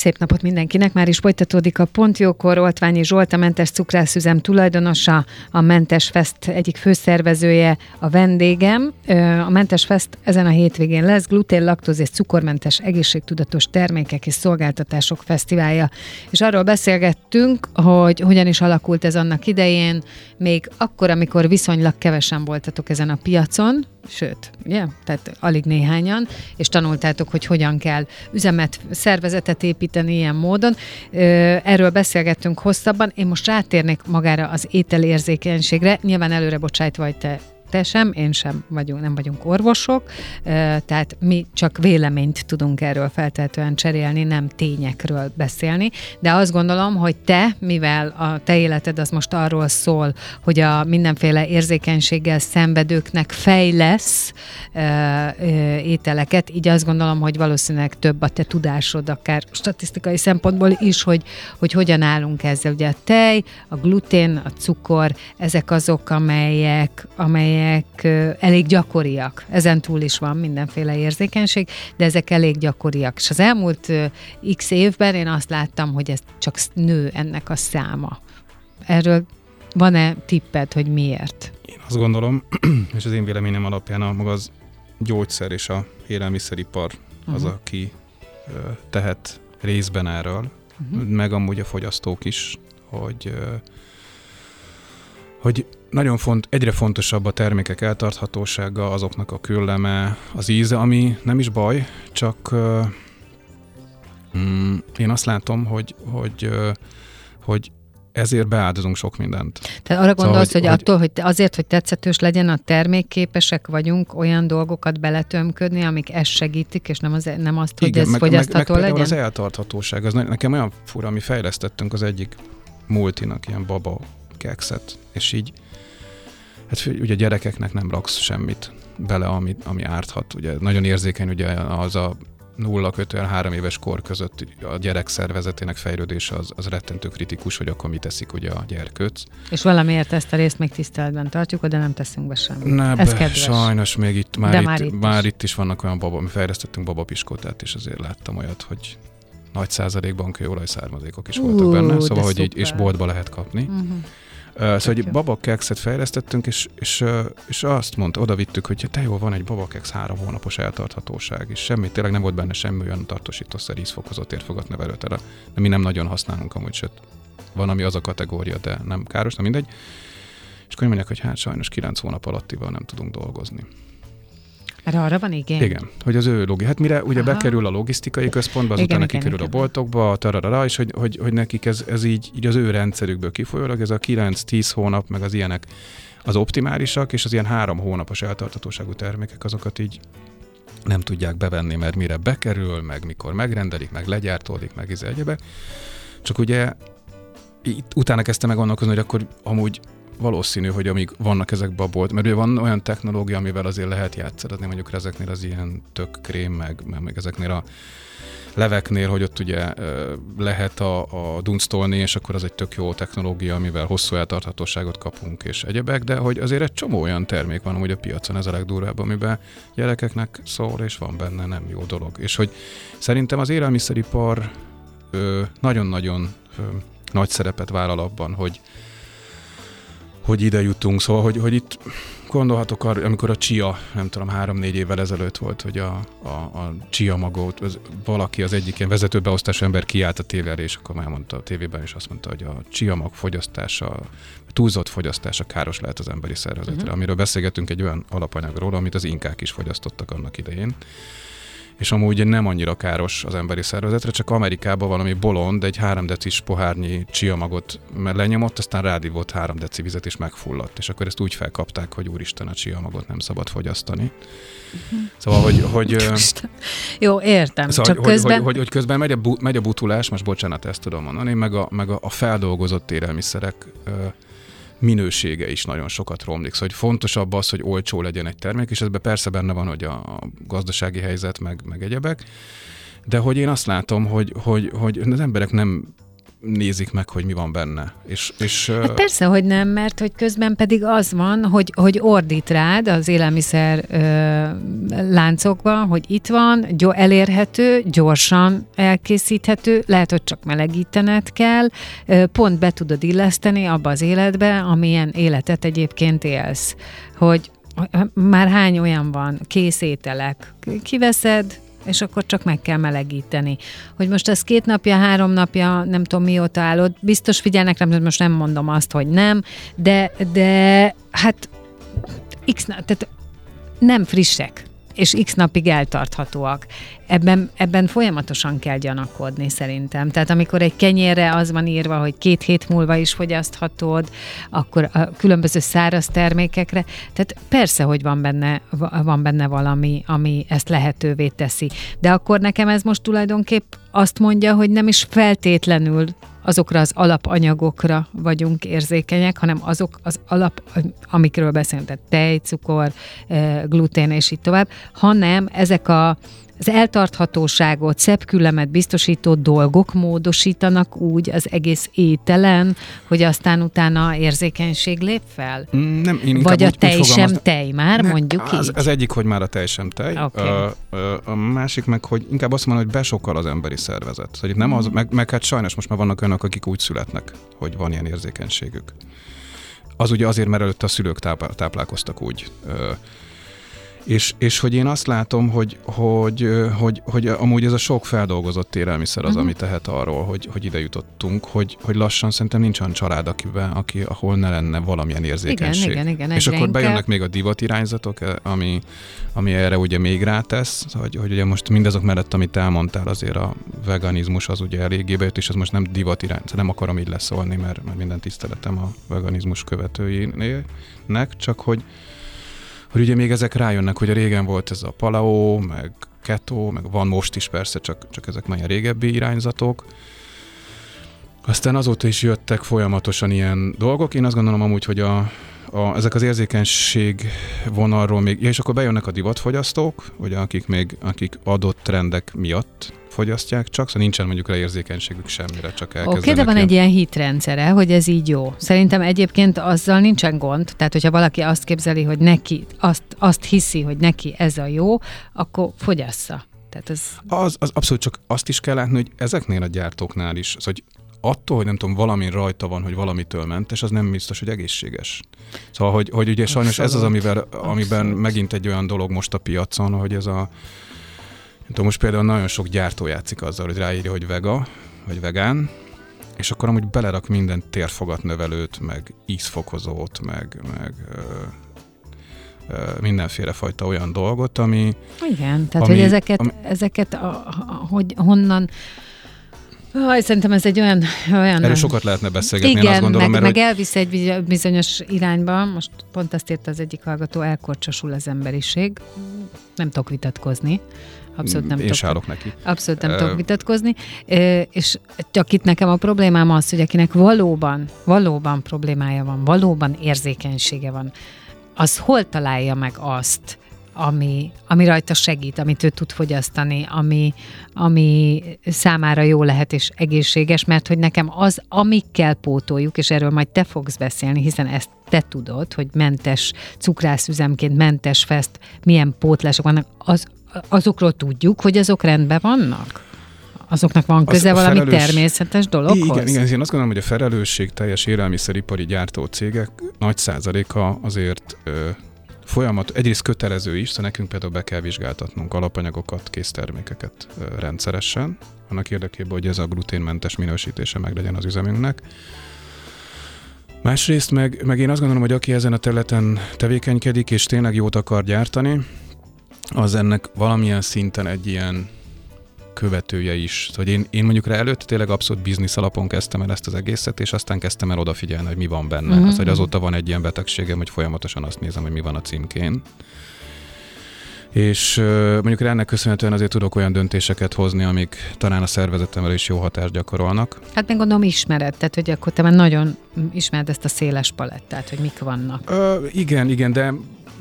Szép napot mindenkinek, már is folytatódik a Pontjókor, Oltványi Zsolt, a Mentes Cukrászüzem tulajdonosa, a Mentes Fest egyik főszervezője, a vendégem. A Mentes Fest ezen a hétvégén lesz, glutén, laktóz és cukormentes egészségtudatos termékek és szolgáltatások fesztiválja. És arról beszélgettünk, hogy hogyan is alakult ez annak idején, még akkor, amikor viszonylag kevesen voltatok ezen a piacon, sőt, ugye? Tehát alig néhányan, és tanultátok, hogy hogyan kell üzemet, szervezetet építeni ilyen módon. Erről beszélgettünk hosszabban. Én most rátérnék magára az ételérzékenységre. Nyilván előre bocsájtva, hogy te te sem, én sem vagyunk, nem vagyunk orvosok, tehát mi csak véleményt tudunk erről feltehetően cserélni, nem tényekről beszélni, de azt gondolom, hogy te, mivel a te életed az most arról szól, hogy a mindenféle érzékenységgel szenvedőknek fejlesz ételeket, így azt gondolom, hogy valószínűleg több a te tudásod, akár statisztikai szempontból is, hogy, hogy hogyan állunk ezzel. Ugye a tej, a glutén, a cukor, ezek azok, amelyek, amelyek amelyek elég gyakoriak. Ezen túl is van mindenféle érzékenység, de ezek elég gyakoriak. És az elmúlt x évben én azt láttam, hogy ez csak nő ennek a száma. Erről van-e tipped, hogy miért? Én azt gondolom, és az én véleményem alapján a maga az gyógyszer és a élelmiszeripar uh-huh. az, aki tehet részben erről, uh-huh. meg amúgy a fogyasztók is, hogy hogy nagyon font, egyre fontosabb a termékek eltarthatósága, azoknak a külleme, az íze, ami nem is baj, csak mm, én azt látom, hogy, hogy, hogy ezért beáldozunk sok mindent. Tehát arra gondolsz, szóval, hogy, hogy attól, hogy azért, hogy tetszetős legyen a termék, képesek vagyunk olyan dolgokat beletömködni, amik ezt segítik, és nem, az, nem azt, hogy Igen, ez meg, fogyasztható meg, meg legyen? az eltarthatóság, az nekem olyan fura, mi fejlesztettünk az egyik multinak ilyen baba kekszet, és így hát ugye gyerekeknek nem raksz semmit bele, ami, ami árthat. Ugye nagyon érzékeny ugye az a 0 kötően 3 éves kor között a gyerek szervezetének fejlődése az, az rettentő kritikus, hogy akkor mit teszik ugye a gyerkőc. És valamiért ezt a részt még tiszteletben tartjuk, de nem teszünk be semmit. Ne, Ez be, sajnos még itt már, itt, már, itt, már itt is vannak olyan baba, mi fejlesztettünk babapiskótát, és azért láttam olyat, hogy nagy százalékban kőolajszármazékok is voltak uh, benne, szóval, hogy így, és boltba lehet kapni. Uh-huh. Szóval egy babakekszet fejlesztettünk, és, és, és azt mondta, oda vittük, hogy te jó, van egy babakeksz három hónapos eltarthatóság, és semmi, tényleg nem volt benne semmi olyan tartósítószer ízfokozott érfogat nevelőtere, de mi nem nagyon használunk amúgy, sőt, van, ami az a kategória, de nem káros, nem mindegy. És akkor mondják, hogy hát sajnos 9 hónap alattival nem tudunk dolgozni. Erre arra van igény? Igen, hogy az ő logi. Hát mire ugye Aha. bekerül a logisztikai központba, azután igen, kikerül igen, a boltokba, tararara, és hogy, hogy, hogy nekik ez, ez így, így az ő rendszerükből kifolyólag, ez a 9-10 hónap, meg az ilyenek az optimálisak, és az ilyen három hónapos eltartatóságú termékek, azokat így nem tudják bevenni, mert mire bekerül, meg mikor megrendelik, meg legyártódik, meg ez egyebe. Csak ugye itt utána kezdtem meg gondolkozni, hogy akkor amúgy valószínű, hogy amíg vannak ezekben a mert ugye van olyan technológia, amivel azért lehet játszani, mondjuk ezeknél az ilyen tök krém, meg, meg, meg ezeknél a leveknél, hogy ott ugye lehet a, a dunsztolni, és akkor az egy tök jó technológia, amivel hosszú eltarthatóságot kapunk, és egyebek, de hogy azért egy csomó olyan termék van hogy a piacon, ez a legdurvább, amiben gyerekeknek szól, és van benne nem jó dolog. És hogy szerintem az élelmiszeripar nagyon-nagyon nagy szerepet vállal abban, hogy, hogy ide jutunk. Szóval, hogy, hogy itt gondolhatok arra, amikor a Csia, nem tudom, három-négy évvel ezelőtt volt, hogy a, a, a Csia magot, az, valaki az egyik ilyen vezetőbeosztású ember kiállt a tévére, és akkor már mondta a tévében, és azt mondta, hogy a Csia mag fogyasztása, túlzott fogyasztása káros lehet az emberi szervezetre, uh-huh. amiről beszélgetünk egy olyan alapanyagról, amit az inkák is fogyasztottak annak idején és amúgy nem annyira káros az emberi szervezetre, csak Amerikában valami bolond egy három decis pohárnyi csiamagot lenyomott, aztán rádívott három deci vizet, és megfulladt. És akkor ezt úgy felkapták, hogy úristen, a csiamagot nem szabad fogyasztani. Uh-huh. Szóval, hogy... hogy Jó, értem. Szóval, csak hogy, közben... hogy, hogy, hogy, közben megy a, bu, megy a butulás, most bocsánat, ezt tudom mondani, meg a, meg a, a feldolgozott élelmiszerek minősége is nagyon sokat romlik. Szóval hogy fontosabb az, hogy olcsó legyen egy termék, és ebben persze benne van, hogy a gazdasági helyzet, meg, meg egyebek, de hogy én azt látom, hogy, hogy, hogy az emberek nem nézik meg, hogy mi van benne. És, és, hát persze, hogy nem, mert hogy közben pedig az van, hogy, hogy ordít rád az élelmiszer ö, láncokban, hogy itt van, gy- elérhető, gyorsan elkészíthető, lehet, hogy csak melegítened kell, ö, pont be tudod illeszteni abba az életbe, amilyen életet egyébként élsz. Hogy már hány olyan van, kész ételek, kiveszed, és akkor csak meg kell melegíteni. Hogy most ez két napja, három napja, nem tudom mióta állod, biztos figyelnek rám, most nem mondom azt, hogy nem, de, de hát x tehát nem frissek és x napig eltarthatóak. Ebben, ebben folyamatosan kell gyanakodni szerintem. Tehát amikor egy kenyérre az van írva, hogy két hét múlva is fogyaszthatod, akkor a különböző száraz termékekre, tehát persze, hogy van benne, van benne valami, ami ezt lehetővé teszi. De akkor nekem ez most tulajdonképp azt mondja, hogy nem is feltétlenül azokra az alapanyagokra vagyunk érzékenyek, hanem azok az alap, amikről beszélünk, tehát tej, cukor, eh, glutén és így tovább, hanem ezek a az eltarthatóságot, szebb küllemet biztosító dolgok módosítanak úgy az egész ételen, hogy aztán utána érzékenység lép fel? Mm, nem, én Vagy a úgy, tej úgy sem tej már, ne, mondjuk az, így? Az egyik, hogy már a tej sem tej. Okay. A, a, másik meg, hogy inkább azt mondom, hogy besokkal az emberi szervezet. Szóval itt nem az, meg, meg hát sajnos most már vannak olyanok, akik úgy születnek, hogy van ilyen érzékenységük. Az ugye azért, mert előtte a szülők táplálkoztak úgy. És, és hogy én azt látom, hogy, hogy, hogy, hogy amúgy ez a sok feldolgozott élelmiszer az, uh-huh. ami tehet arról, hogy, hogy ide jutottunk, hogy, hogy lassan szerintem nincs olyan család, akiben, aki, ahol ne lenne valamilyen érzékenység. Igen, igen, igen. És akkor inkább. bejönnek még a divat irányzatok, e, ami, ami erre ugye még rátesz, hogy, hogy ugye most mindazok mellett, amit elmondtál, azért a veganizmus az ugye eléggé bejött, és ez most nem divat irányzat, nem akarom így leszólni, mert, mert minden tiszteletem a veganizmus követőinek, csak hogy hogy ugye még ezek rájönnek, hogy a régen volt ez a paleo, meg keto, meg van most is persze, csak, csak ezek már régebbi irányzatok. Aztán azóta is jöttek folyamatosan ilyen dolgok. Én azt gondolom amúgy, hogy a, a, ezek az érzékenység vonalról még, ja, és akkor bejönnek a divatfogyasztók, ugye, akik még akik adott trendek miatt fogyasztják csak, szóval nincsen mondjuk érzékenységük semmire, csak elkezdenek. Oké, okay, de van ilyen... egy ilyen hitrendszere, hogy ez így jó. Szerintem egyébként azzal nincsen gond, tehát hogyha valaki azt képzeli, hogy neki, azt, azt hiszi, hogy neki ez a jó, akkor fogyassza. Tehát ez... az, az abszolút csak azt is kell látni, hogy ezeknél a gyártóknál is, az, hogy attól, hogy nem tudom, valami rajta van, hogy valamitől mentes, az nem biztos, hogy egészséges. Szóval, hogy, hogy ugye sajnos Abszolút. ez az, amivel, amiben Abszolút. megint egy olyan dolog most a piacon, hogy ez a tudom, most például nagyon sok gyártó játszik azzal, hogy ráírja, hogy vega, vagy vegán, és akkor amúgy belerak minden térfogatnövelőt, meg ízfokozót, meg, meg ö, ö, mindenféle fajta olyan dolgot, ami... Igen, tehát ami, hogy ezeket, ami, ezeket a, a, hogy honnan Aj, szerintem ez egy olyan... olyan Erről sokat lehetne beszélgetni, igen, én azt gondolom. meg, mert, meg elvisz egy bizonyos irányba, most pont azt írta az egyik hallgató, elkorcsosul az emberiség. Nem tudok vitatkozni. Abszolút nem Én tudok. állok neki. Abszolút nem uh, tudok vitatkozni. És csak itt nekem a problémám az, hogy akinek valóban, valóban problémája van, valóban érzékenysége van, az hol találja meg azt, ami, ami rajta segít, amit ő tud fogyasztani, ami, ami számára jó lehet és egészséges, mert hogy nekem az, amikkel pótoljuk, és erről majd te fogsz beszélni, hiszen ezt te tudod, hogy mentes cukrászüzemként, mentes fest, milyen pótlások vannak, az, azokról tudjuk, hogy azok rendben vannak? Azoknak van köze valami felelős... természetes dologhoz? Igen, igen, én azt gondolom, hogy a felelősség teljes élelmiszeripari gyártó cégek nagy százaléka azért ö, folyamat, egyrészt kötelező is, szóval nekünk például be kell vizsgáltatnunk alapanyagokat, késztermékeket ö, rendszeresen, annak érdekében, hogy ez a gluténmentes minősítése meg legyen az üzemünknek. Másrészt meg, meg én azt gondolom, hogy aki ezen a területen tevékenykedik és tényleg jót akar gyártani, az ennek valamilyen szinten egy ilyen követője is. Szóval én, én mondjuk rá előtt tényleg abszolút biznisz alapon kezdtem el ezt az egészet, és aztán kezdtem el odafigyelni, hogy mi van benne. Mm-hmm. Az, hogy azóta van egy ilyen betegségem, hogy folyamatosan azt nézem, hogy mi van a címkén. És mondjuk ennek köszönhetően azért tudok olyan döntéseket hozni, amik talán a szervezetemre is jó hatást gyakorolnak. Hát még gondolom ismered, tehát hogy akkor te már nagyon ismered ezt a széles palettát, hogy mik vannak. Ö, igen, igen, de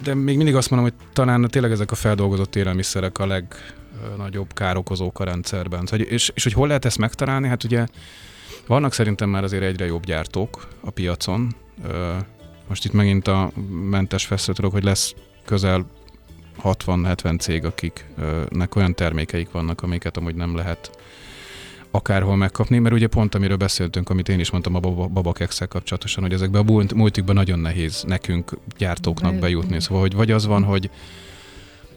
de még mindig azt mondom, hogy talán tényleg ezek a feldolgozott élelmiszerek a legnagyobb károkozók a rendszerben. Szóval, és, és hogy hol lehet ezt megtalálni? Hát ugye vannak szerintem már azért egyre jobb gyártók a piacon. Most itt megint a mentes feszültök, hogy lesz közel 60-70 cég, akiknek olyan termékeik vannak, amiket amúgy nem lehet akárhol megkapni, mert ugye pont amiről beszéltünk, amit én is mondtam a babakexel kapcsolatosan, hogy ezekben a multikban nagyon nehéz nekünk gyártóknak bejutni. Szóval, hogy vagy az van, hogy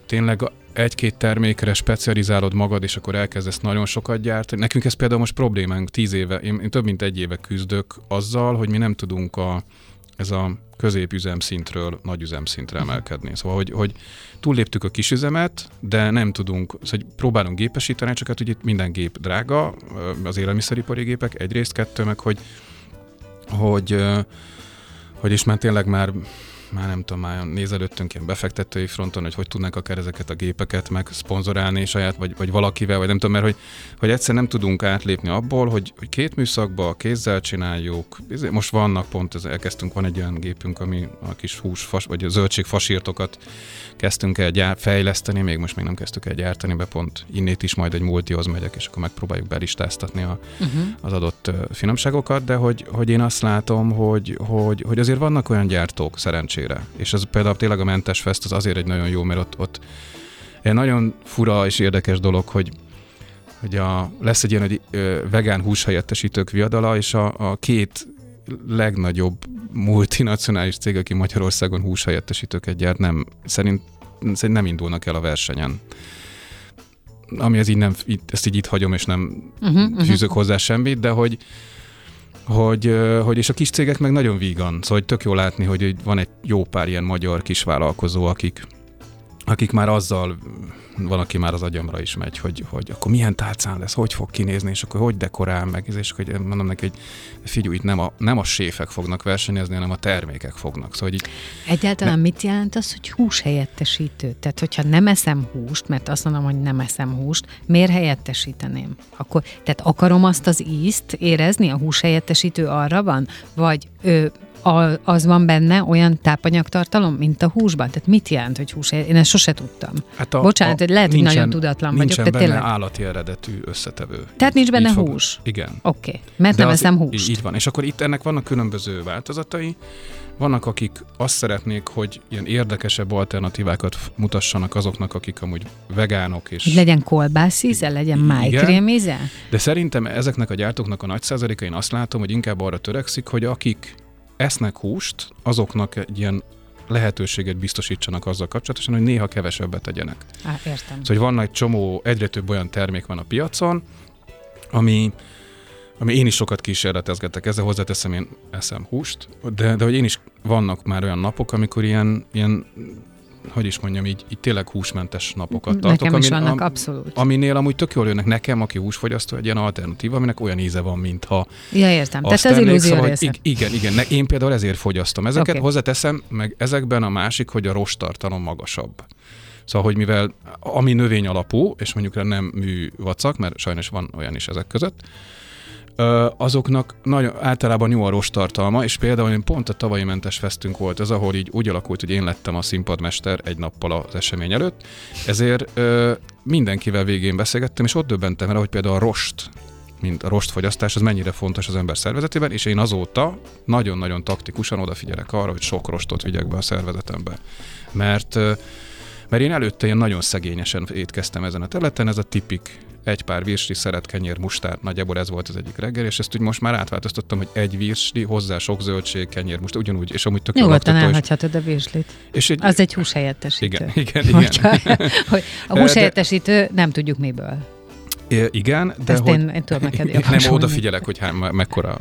tényleg egy-két termékre specializálod magad, és akkor elkezdesz nagyon sokat gyártani. Nekünk ez például most problémánk, tíz éve, én, én több mint egy éve küzdök azzal, hogy mi nem tudunk a ez a középüzem szintről nagyüzem szintre emelkedni. Szóval, hogy, hogy túlléptük a kisüzemet, de nem tudunk, szóval, próbálunk gépesíteni, csak hát ugye minden gép drága, az élelmiszeripari gépek, egyrészt, kettő, meg hogy, hogy, hogy is már tényleg már már nem tudom, már nézelődtünk ilyen befektetői fronton, hogy hogy tudnánk akár ezeket a gépeket meg szponzorálni saját, vagy, vagy valakivel, vagy nem tudom, mert hogy, hogy egyszer nem tudunk átlépni abból, hogy, hogy két műszakba kézzel csináljuk. Most vannak pont, ez, elkezdtünk, van egy olyan gépünk, ami a kis hús, fas, vagy a zöldség fasírtokat kezdtünk el gyár, fejleszteni, még most még nem kezdtük el gyártani, be pont innét is majd egy multihoz megyek, és akkor megpróbáljuk belistáztatni a, uh-huh. az adott finomságokat, de hogy, hogy én azt látom, hogy, hogy, hogy azért vannak olyan gyártók szerencsére, és ez például tényleg a Mentes Fest az azért egy nagyon jó, mert ott, ott egy nagyon fura és érdekes dolog, hogy hogy a, lesz egy ilyen hogy, ö, vegán húshelyettesítők viadala, és a, a két legnagyobb multinacionális cég, aki Magyarországon húshelyettesítőket gyárt, nem, szerint, szerint nem indulnak el a versenyen. Ami ez így nem, ezt így itt hagyom, és nem uh-huh, fűzök uh-huh. hozzá semmit, de hogy, hogy, hogy, és a kis cégek meg nagyon vígan, szóval hogy tök jó látni, hogy van egy jó pár ilyen magyar kisvállalkozó, akik, akik már azzal van, aki már az agyamra is megy, hogy, hogy akkor milyen tálcán lesz, hogy fog kinézni, és akkor hogy dekorál meg, és hogy mondom neki, hogy figyelj, itt nem a, nem a séfek fognak versenyezni, hanem a termékek fognak. Szóval, így, Egyáltalán ne... mit jelent az, hogy hús helyettesítő? Tehát, hogyha nem eszem húst, mert azt mondom, hogy nem eszem húst, miért helyettesíteném? Akkor, tehát akarom azt az ízt érezni, a hús helyettesítő arra van? Vagy ö, a, az van benne olyan tápanyagtartalom, mint a húsban? Tehát mit jelent, hogy hús? Én ezt sose tudtam. Hát a, Bocsánat, a, lehet, hogy nagyon tudatlan vagyok. Nincsen benne tényleg... állati eredetű összetevő. Tehát nincs benne hús? Fog, igen. Oké, okay. mert De nem eszem húst. Így van. És akkor itt ennek vannak különböző változatai. Vannak, akik azt szeretnék, hogy ilyen érdekesebb alternatívákat mutassanak azoknak, akik amúgy vegánok. És hogy legyen kolbászíze, legyen májkrémíze? De szerintem ezeknek a gyártóknak a nagy százaléka, én azt látom, hogy inkább arra törekszik, hogy akik esznek húst, azoknak egy ilyen lehetőséget biztosítsanak azzal kapcsolatosan, hogy néha kevesebbet tegyenek. Á, értem. Szóval, hogy van egy csomó, egyre több olyan termék van a piacon, ami, ami én is sokat kísérletezgetek, ezzel hozzáteszem, én eszem húst, de, de hogy én is vannak már olyan napok, amikor ilyen, ilyen hogy is mondjam, így, így tényleg húsmentes napokat tartok. Nekem is amin, vannak, am, abszolút. Aminél amúgy tök jól jönnek nekem, aki húsfogyasztó, egy ilyen alternatíva, aminek olyan íze van, mintha Ja, értem. Tehát az illúzió szóval, része. Igen, igen. Ne, én például ezért fogyasztom ezeket. Okay. Hozzáteszem, meg ezekben a másik, hogy a rostartalom magasabb. Szóval, hogy mivel ami növény alapú, és mondjuk nem mű vacak, mert sajnos van olyan is ezek között, azoknak nagyon, általában jó a rostartalma, és például én pont a tavalyi mentes fesztünk volt ez, ahol így úgy alakult, hogy én lettem a színpadmester egy nappal az esemény előtt, ezért ö, mindenkivel végén beszélgettem, és ott döbbentem el, hogy például a rost, mint a rostfogyasztás, az mennyire fontos az ember szervezetében, és én azóta nagyon-nagyon taktikusan odafigyelek arra, hogy sok rostot vigyek be a szervezetembe. Mert mert én előtte ilyen nagyon szegényesen étkeztem ezen a területen, ez a tipik egy pár virsli, szeret, kenyér, mustár, nagyjából ez volt az egyik reggel, és ezt úgy most már átváltoztattam, hogy egy virsli, hozzá sok zöldség, kenyér, most ugyanúgy, és amúgy tök Nyugodtan elhagyhatod a virslit. És egy, az egy húshelyettesítő. Igen, igen, igen. Hogyha, hogy a húshelyettesítő nem tudjuk miből. Igen, de Ezt hogy, én, én tudom neked Nem, odafigyelek, hogy hány, mekkora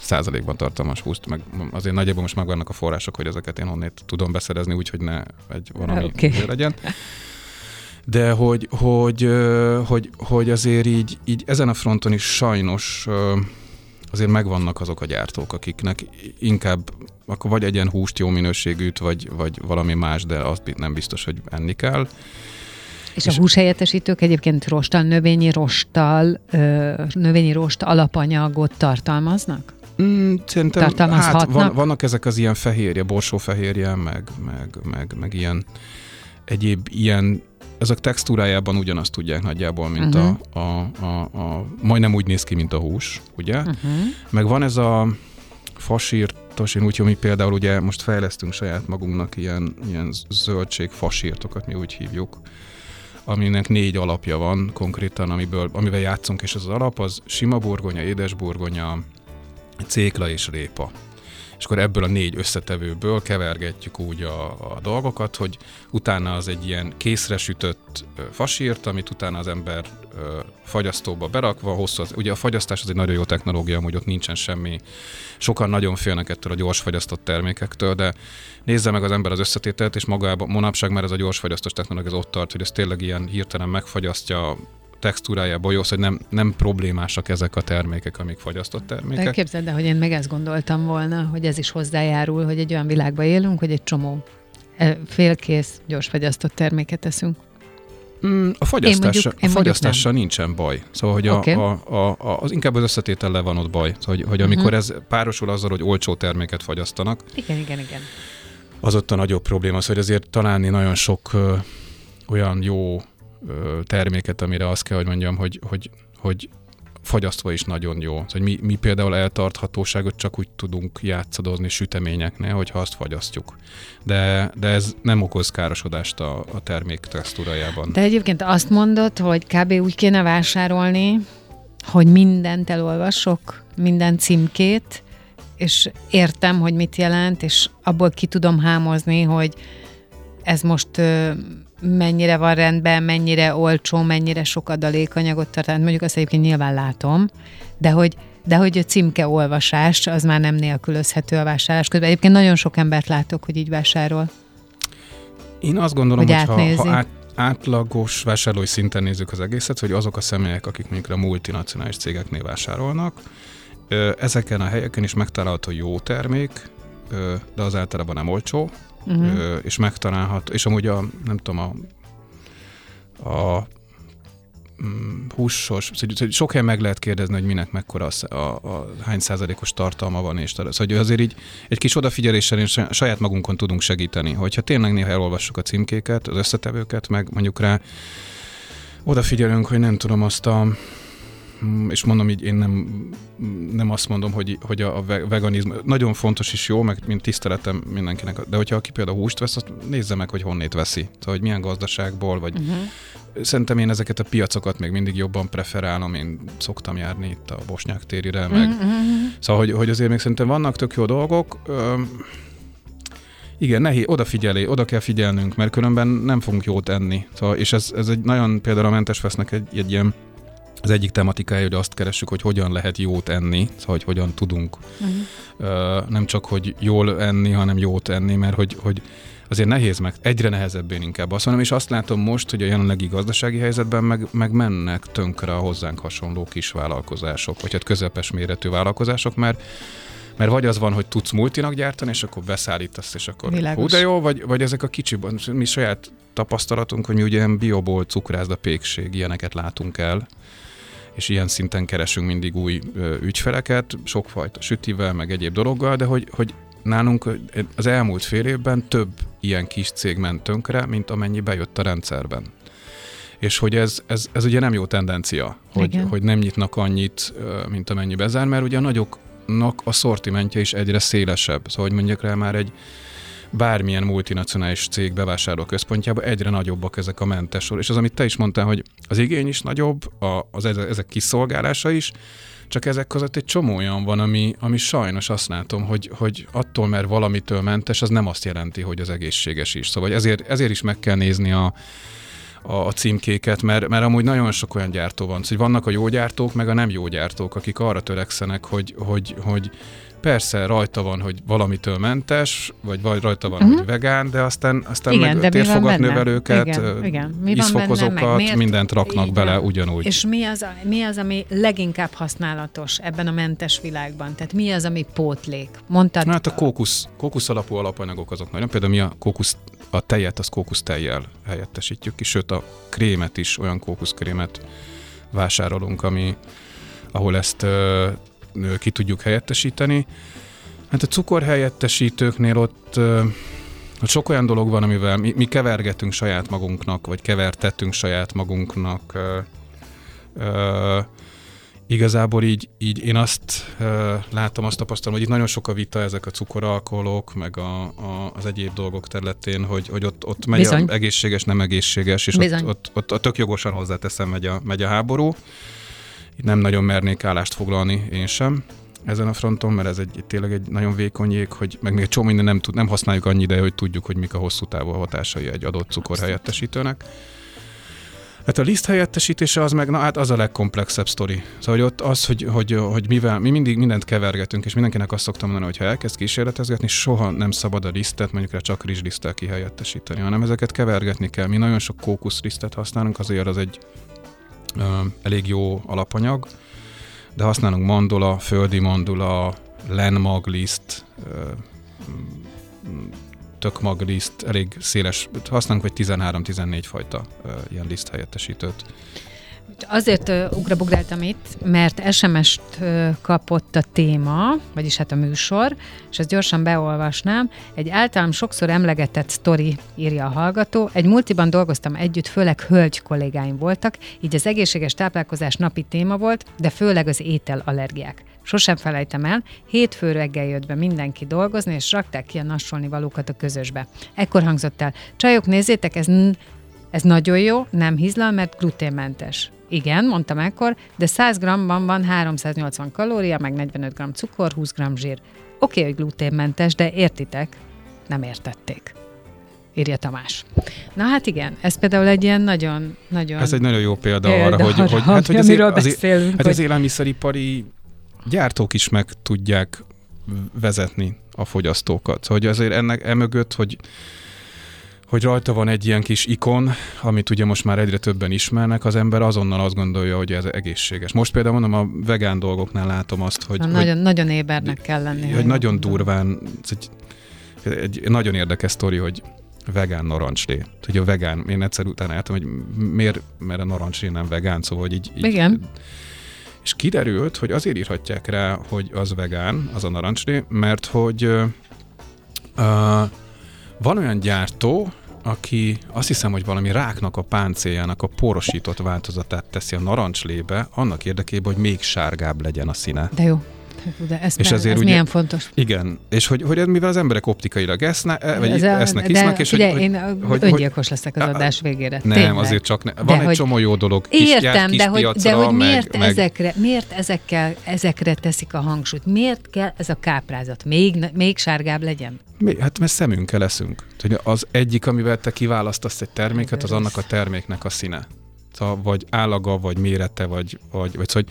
százalékban tartalmas húst, meg azért nagyjából most megvannak a források, hogy ezeket én honnét tudom beszerezni, úgyhogy ne egy valami okay. legyen de hogy, hogy, hogy, hogy azért így, így ezen a fronton is sajnos azért megvannak azok a gyártók, akiknek inkább akkor vagy egyen húst jó minőségűt, vagy, vagy valami más, de azt nem biztos, hogy enni kell. És, és a húshelyettesítők egyébként rostal, növényi rostal, növényi rost alapanyagot tartalmaznak? Mm, szerintem hát van, vannak ezek az ilyen fehérje, borsófehérje, meg, meg, meg, meg ilyen egyéb ilyen ezek textúrájában ugyanazt tudják nagyjából, mint uh-huh. a, a, a, a, majdnem úgy néz ki, mint a hús, ugye? Uh-huh. Meg van ez a fasírtos, én úgy, mi például ugye most fejlesztünk saját magunknak ilyen, ilyen zöldség fasírtokat, mi úgy hívjuk, aminek négy alapja van konkrétan, amiből, amivel játszunk, és az, az alap az sima burgonya, édes burgonya, cékla és répa. És akkor ebből a négy összetevőből kevergetjük úgy a, a dolgokat, hogy utána az egy ilyen készre sütött fasírt, amit utána az ember fagyasztóba berakva, hosszú az, ugye a fagyasztás az egy nagyon jó technológia, hogy ott nincsen semmi, sokan nagyon félnek ettől a gyors fagyasztott termékektől, de nézze meg az ember az összetételt, és magában manapság már ez a gyors fagyasztós technológia az ott tart, hogy ez tényleg ilyen hirtelen megfagyasztja textúrájából jó, hogy nem, nem problémásak ezek a termékek, amik fagyasztott termékek. De képzeld el, hogy én meg ezt gondoltam volna, hogy ez is hozzájárul, hogy egy olyan világban élünk, hogy egy csomó eh, félkész, gyors fagyasztott terméket eszünk. Mm, a fagyasztással, a fagyasztással nincsen baj. Szóval, hogy okay. a, a, a, az inkább az összetétellel van ott baj. Szóval, hogy, hogy amikor uh-huh. ez párosul azzal, hogy olcsó terméket fagyasztanak. Igen, igen, igen. Az ott a nagyobb probléma. Szóval, hogy azért találni nagyon sok ö, olyan jó terméket, amire azt kell, hogy mondjam, hogy, hogy, hogy fagyasztva is nagyon jó. Szóval mi, mi például eltarthatóságot csak úgy tudunk játszadozni süteményeknél, hogyha azt fagyasztjuk. De, de ez nem okoz károsodást a, a termék textúrájában. De egyébként azt mondod, hogy kb. úgy kéne vásárolni, hogy mindent elolvasok, minden címkét, és értem, hogy mit jelent, és abból ki tudom hámozni, hogy ez most mennyire van rendben, mennyire olcsó, mennyire sok adalékanyagot tart, hát mondjuk azt egyébként nyilván látom, de hogy de hogy a címke olvasás az már nem nélkülözhető a vásárlás közben. Egyébként nagyon sok embert látok, hogy így vásárol. Én azt gondolom, hogy, hogy ha, ha át, átlagos vásárlói szinten nézzük az egészet, hogy azok a személyek, akik mondjuk a multinacionális cégeknél vásárolnak, ezeken a helyeken is megtalálható jó termék, de az általában nem olcsó, uh-huh. és megtalálható, és amúgy a, nem tudom, a, a mm, húsos, szóval sok helyen meg lehet kérdezni, hogy minek mekkora a, a, a hány százalékos tartalma van, és szóval azért így egy kis odafigyeléssel és saját magunkon tudunk segíteni, hogyha tényleg néha elolvassuk a címkéket, az összetevőket, meg mondjuk rá odafigyelünk, hogy nem tudom azt a és mondom így, én nem, nem azt mondom, hogy, hogy a veganizmus nagyon fontos és jó, meg mint tiszteletem mindenkinek, de hogyha aki például húst vesz, azt nézze meg, hogy honnét veszi. Szóval, hogy milyen gazdaságból, vagy uh-huh. szerintem én ezeket a piacokat még mindig jobban preferálom, én szoktam járni itt a Bosnyák térire, meg uh-huh. szóval, hogy, hogy azért még szerintem vannak tök jó dolgok, igen, nehéz, odafigyelé, oda kell figyelnünk, mert különben nem fogunk jót enni. Szóval, és ez, ez egy nagyon, például a mentes vesznek egy, egy ilyen az egyik tematikája, hogy azt keressük, hogy hogyan lehet jót enni, szóval hogy hogyan tudunk uh-huh. uh, nem csak, hogy jól enni, hanem jót enni, mert hogy, hogy azért nehéz meg, egyre nehezebb én inkább azt mondom, és azt látom most, hogy a jelenlegi gazdasági helyzetben meg, meg mennek tönkre a hozzánk hasonló kis vállalkozások, vagy hát közepes méretű vállalkozások, mert mert vagy az van, hogy tudsz multinak gyártani, és akkor beszállítasz, és akkor Világos. hú, de jó, vagy, vagy ezek a kicsi, mi saját tapasztalatunk, hogy mi ugye ilyen bioból, cukrászda, pékség, ilyeneket látunk el, és ilyen szinten keresünk mindig új ügyfeleket, sokfajta sütivel, meg egyéb dologgal, de hogy, hogy nálunk az elmúlt fél évben több ilyen kis cég ment tönkre, mint amennyi bejött a rendszerben. És hogy ez, ez, ez ugye nem jó tendencia, hogy, hogy nem nyitnak annyit, mint amennyi bezár, mert ugye a nagyoknak a szortimentje is egyre szélesebb. Szóval, hogy mondjak rá már egy bármilyen multinacionális cég bevásárló központjába egyre nagyobbak ezek a mentes sor. És az, amit te is mondtál, hogy az igény is nagyobb, a, az ezek kiszolgálása is, csak ezek között egy csomó olyan van, ami, ami sajnos azt látom, hogy, hogy attól, mert valamitől mentes, az nem azt jelenti, hogy az egészséges is. Szóval ezért, ezért is meg kell nézni a, a, a címkéket, mert, mert amúgy nagyon sok olyan gyártó van. Szóval vannak a jó gyártók, meg a nem jó gyártók, akik arra törekszenek, hogy, hogy, hogy persze rajta van, hogy valamitől mentes, vagy, vagy rajta van, uh-huh. hogy vegán, de aztán, aztán igen, meg térfogatnövelőket, igen, igen. Mi benne, mindent raknak igen. bele ugyanúgy. És mi az, mi az, ami leginkább használatos ebben a mentes világban? Tehát mi az, ami pótlék? Mondtad? Hát a kókusz, kókusz alapú alapanyagok azok nagyon. Például mi a kókusz, a tejet, az kókusztejjel helyettesítjük ki, sőt a krémet is, olyan kókuszkrémet vásárolunk, ami, ahol ezt ki tudjuk helyettesíteni. Hát a cukorhelyettesítőknél ott, ott sok olyan dolog van, amivel mi, mi kevergetünk saját magunknak, vagy kevertettünk saját magunknak. Ö, ö, igazából így, így én azt ö, látom, azt tapasztalom, hogy itt nagyon sok a vita ezek a cukoralkoholok, meg a, a, az egyéb dolgok területén, hogy, hogy ott, ott megy Bizony. a egészséges, nem egészséges, és ott, ott, ott, ott tök jogosan hozzáteszem, megy a, megy a háború. Nem nagyon mernék állást foglalni én sem. ezen a fronton, mert ez egy tényleg egy nagyon vékony jég, hogy meg még egy csomó minden nem, tud, nem használjuk annyi ideje, hogy tudjuk, hogy mik a hosszú távú hatásai egy adott cukorhelyettesítőnek. Hát a liszt helyettesítése az meg, na hát az a legkomplexebb sztori. Szóval hogy ott az, hogy, hogy, hogy mivel mi mindig mindent kevergetünk, és mindenkinek azt szoktam mondani, hogy ha elkezd kísérletezgetni, soha nem szabad a lisztet mondjuk rá csak rizsliszttel kihelyettesíteni, hanem ezeket kevergetni kell. Mi nagyon sok kókuszlisztet használunk, azért az egy elég jó alapanyag, de használunk mandula, földi mandula, lenmagliszt, tökmagliszt, elég széles, használunk vagy 13-14 fajta ilyen liszt helyettesítőt. Azért ugrabugráltam itt, mert SMS-t kapott a téma, vagyis hát a műsor, és ezt gyorsan beolvasnám. Egy általam sokszor emlegetett sztori, írja a hallgató. Egy multiban dolgoztam együtt, főleg hölgy kollégáim voltak, így az egészséges táplálkozás napi téma volt, de főleg az ételallergiák. Sosem felejtem el, hétfő reggel jött be mindenki dolgozni, és rakták ki a nassolni valókat a közösbe. Ekkor hangzott el, csajok, nézzétek, ez, ez nagyon jó, nem hízlal, mert gluténmentes. Igen, mondtam ekkor, de 100 g-ban van 380 kalória, meg 45 g cukor, 20 g zsír. Oké, okay, hogy gluténmentes, de értitek? Nem értették írja Tamás. Na hát igen, ez például egy ilyen nagyon... nagyon ez egy nagyon jó példa, példa arra, hogy, arra, hogy, hát, hogy azért, azért, hát hogy... az élelmiszeripari gyártók is meg tudják vezetni a fogyasztókat. Hogy azért ennek emögött, hogy hogy rajta van egy ilyen kis ikon, amit ugye most már egyre többen ismernek, az ember azonnal azt gondolja, hogy ez egészséges. Most például mondom, a vegán dolgoknál látom azt, hogy... Na, hogy nagyon, nagyon ébernek kell lenni. Hogy nagyon mondom. durván, egy, egy nagyon érdekes sztori, hogy vegán narancslé. Hogy a vegán, én egyszer utána álltam, hogy miért, mert a narancslé nem vegán, szóval így, így Igen. És kiderült, hogy azért írhatják rá, hogy az vegán, az a narancslé, mert hogy uh, van olyan gyártó, aki azt hiszem, hogy valami ráknak a páncéljának a porosított változatát teszi a narancslébe, annak érdekében, hogy még sárgább legyen a színe. De jó. De ez, és ezért ez ugye, milyen fontos. Igen, és hogy, hogy mivel az emberek optikailag eszne, e, vagy ez a, esznek, isznak, és ugye, hogy, én hogy, öngyilkos leszek az adás végére. Nem, Tényleg. azért csak ne. Van de egy hogy, csomó jó dolog. Kis, értem, kis de, hogy, de hogy miért, meg, ezekre, miért ezekkel, ezekre teszik a hangsúlyt? Miért kell ez a káprázat? Még, még sárgább legyen? Mi? Hát mert szemünkkel leszünk. Az egyik, amivel te kiválasztasz egy terméket, az annak a terméknek a színe vagy állaga, vagy mérete, vagy, vagy, vagy hogy,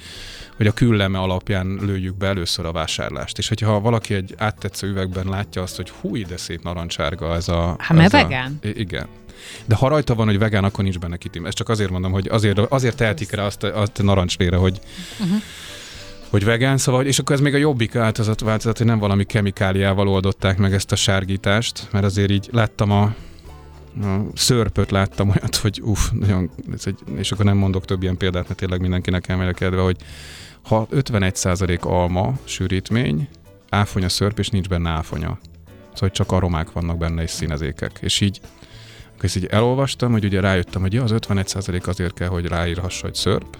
hogy a külleme alapján lőjük be először a vásárlást. És hogyha valaki egy áttetsző üvegben látja azt, hogy hú, de szép narancsárga ez a... Hát mert vegán? A, igen. De ha rajta van, hogy vegán, akkor nincs benne kitim. Ezt csak azért mondom, hogy azért, azért tehetik rá azt, azt a narancslére, hogy, uh-huh. hogy vegán, szóval, és akkor ez még a jobbik változat, változat, hogy nem valami kemikáliával oldották meg ezt a sárgítást, mert azért így láttam a szörpöt láttam olyat, hogy uff, nagyon, ez egy, és akkor nem mondok több ilyen példát, mert tényleg mindenkinek elmélkedve, hogy ha 51% alma sűrítmény, áfonya szörp, és nincs benne áfonya. Szóval csak aromák vannak benne, és színezékek. És így, akkor ezt így elolvastam, hogy ugye rájöttem, hogy ja, az 51% azért kell, hogy ráírhassa, hogy szörp,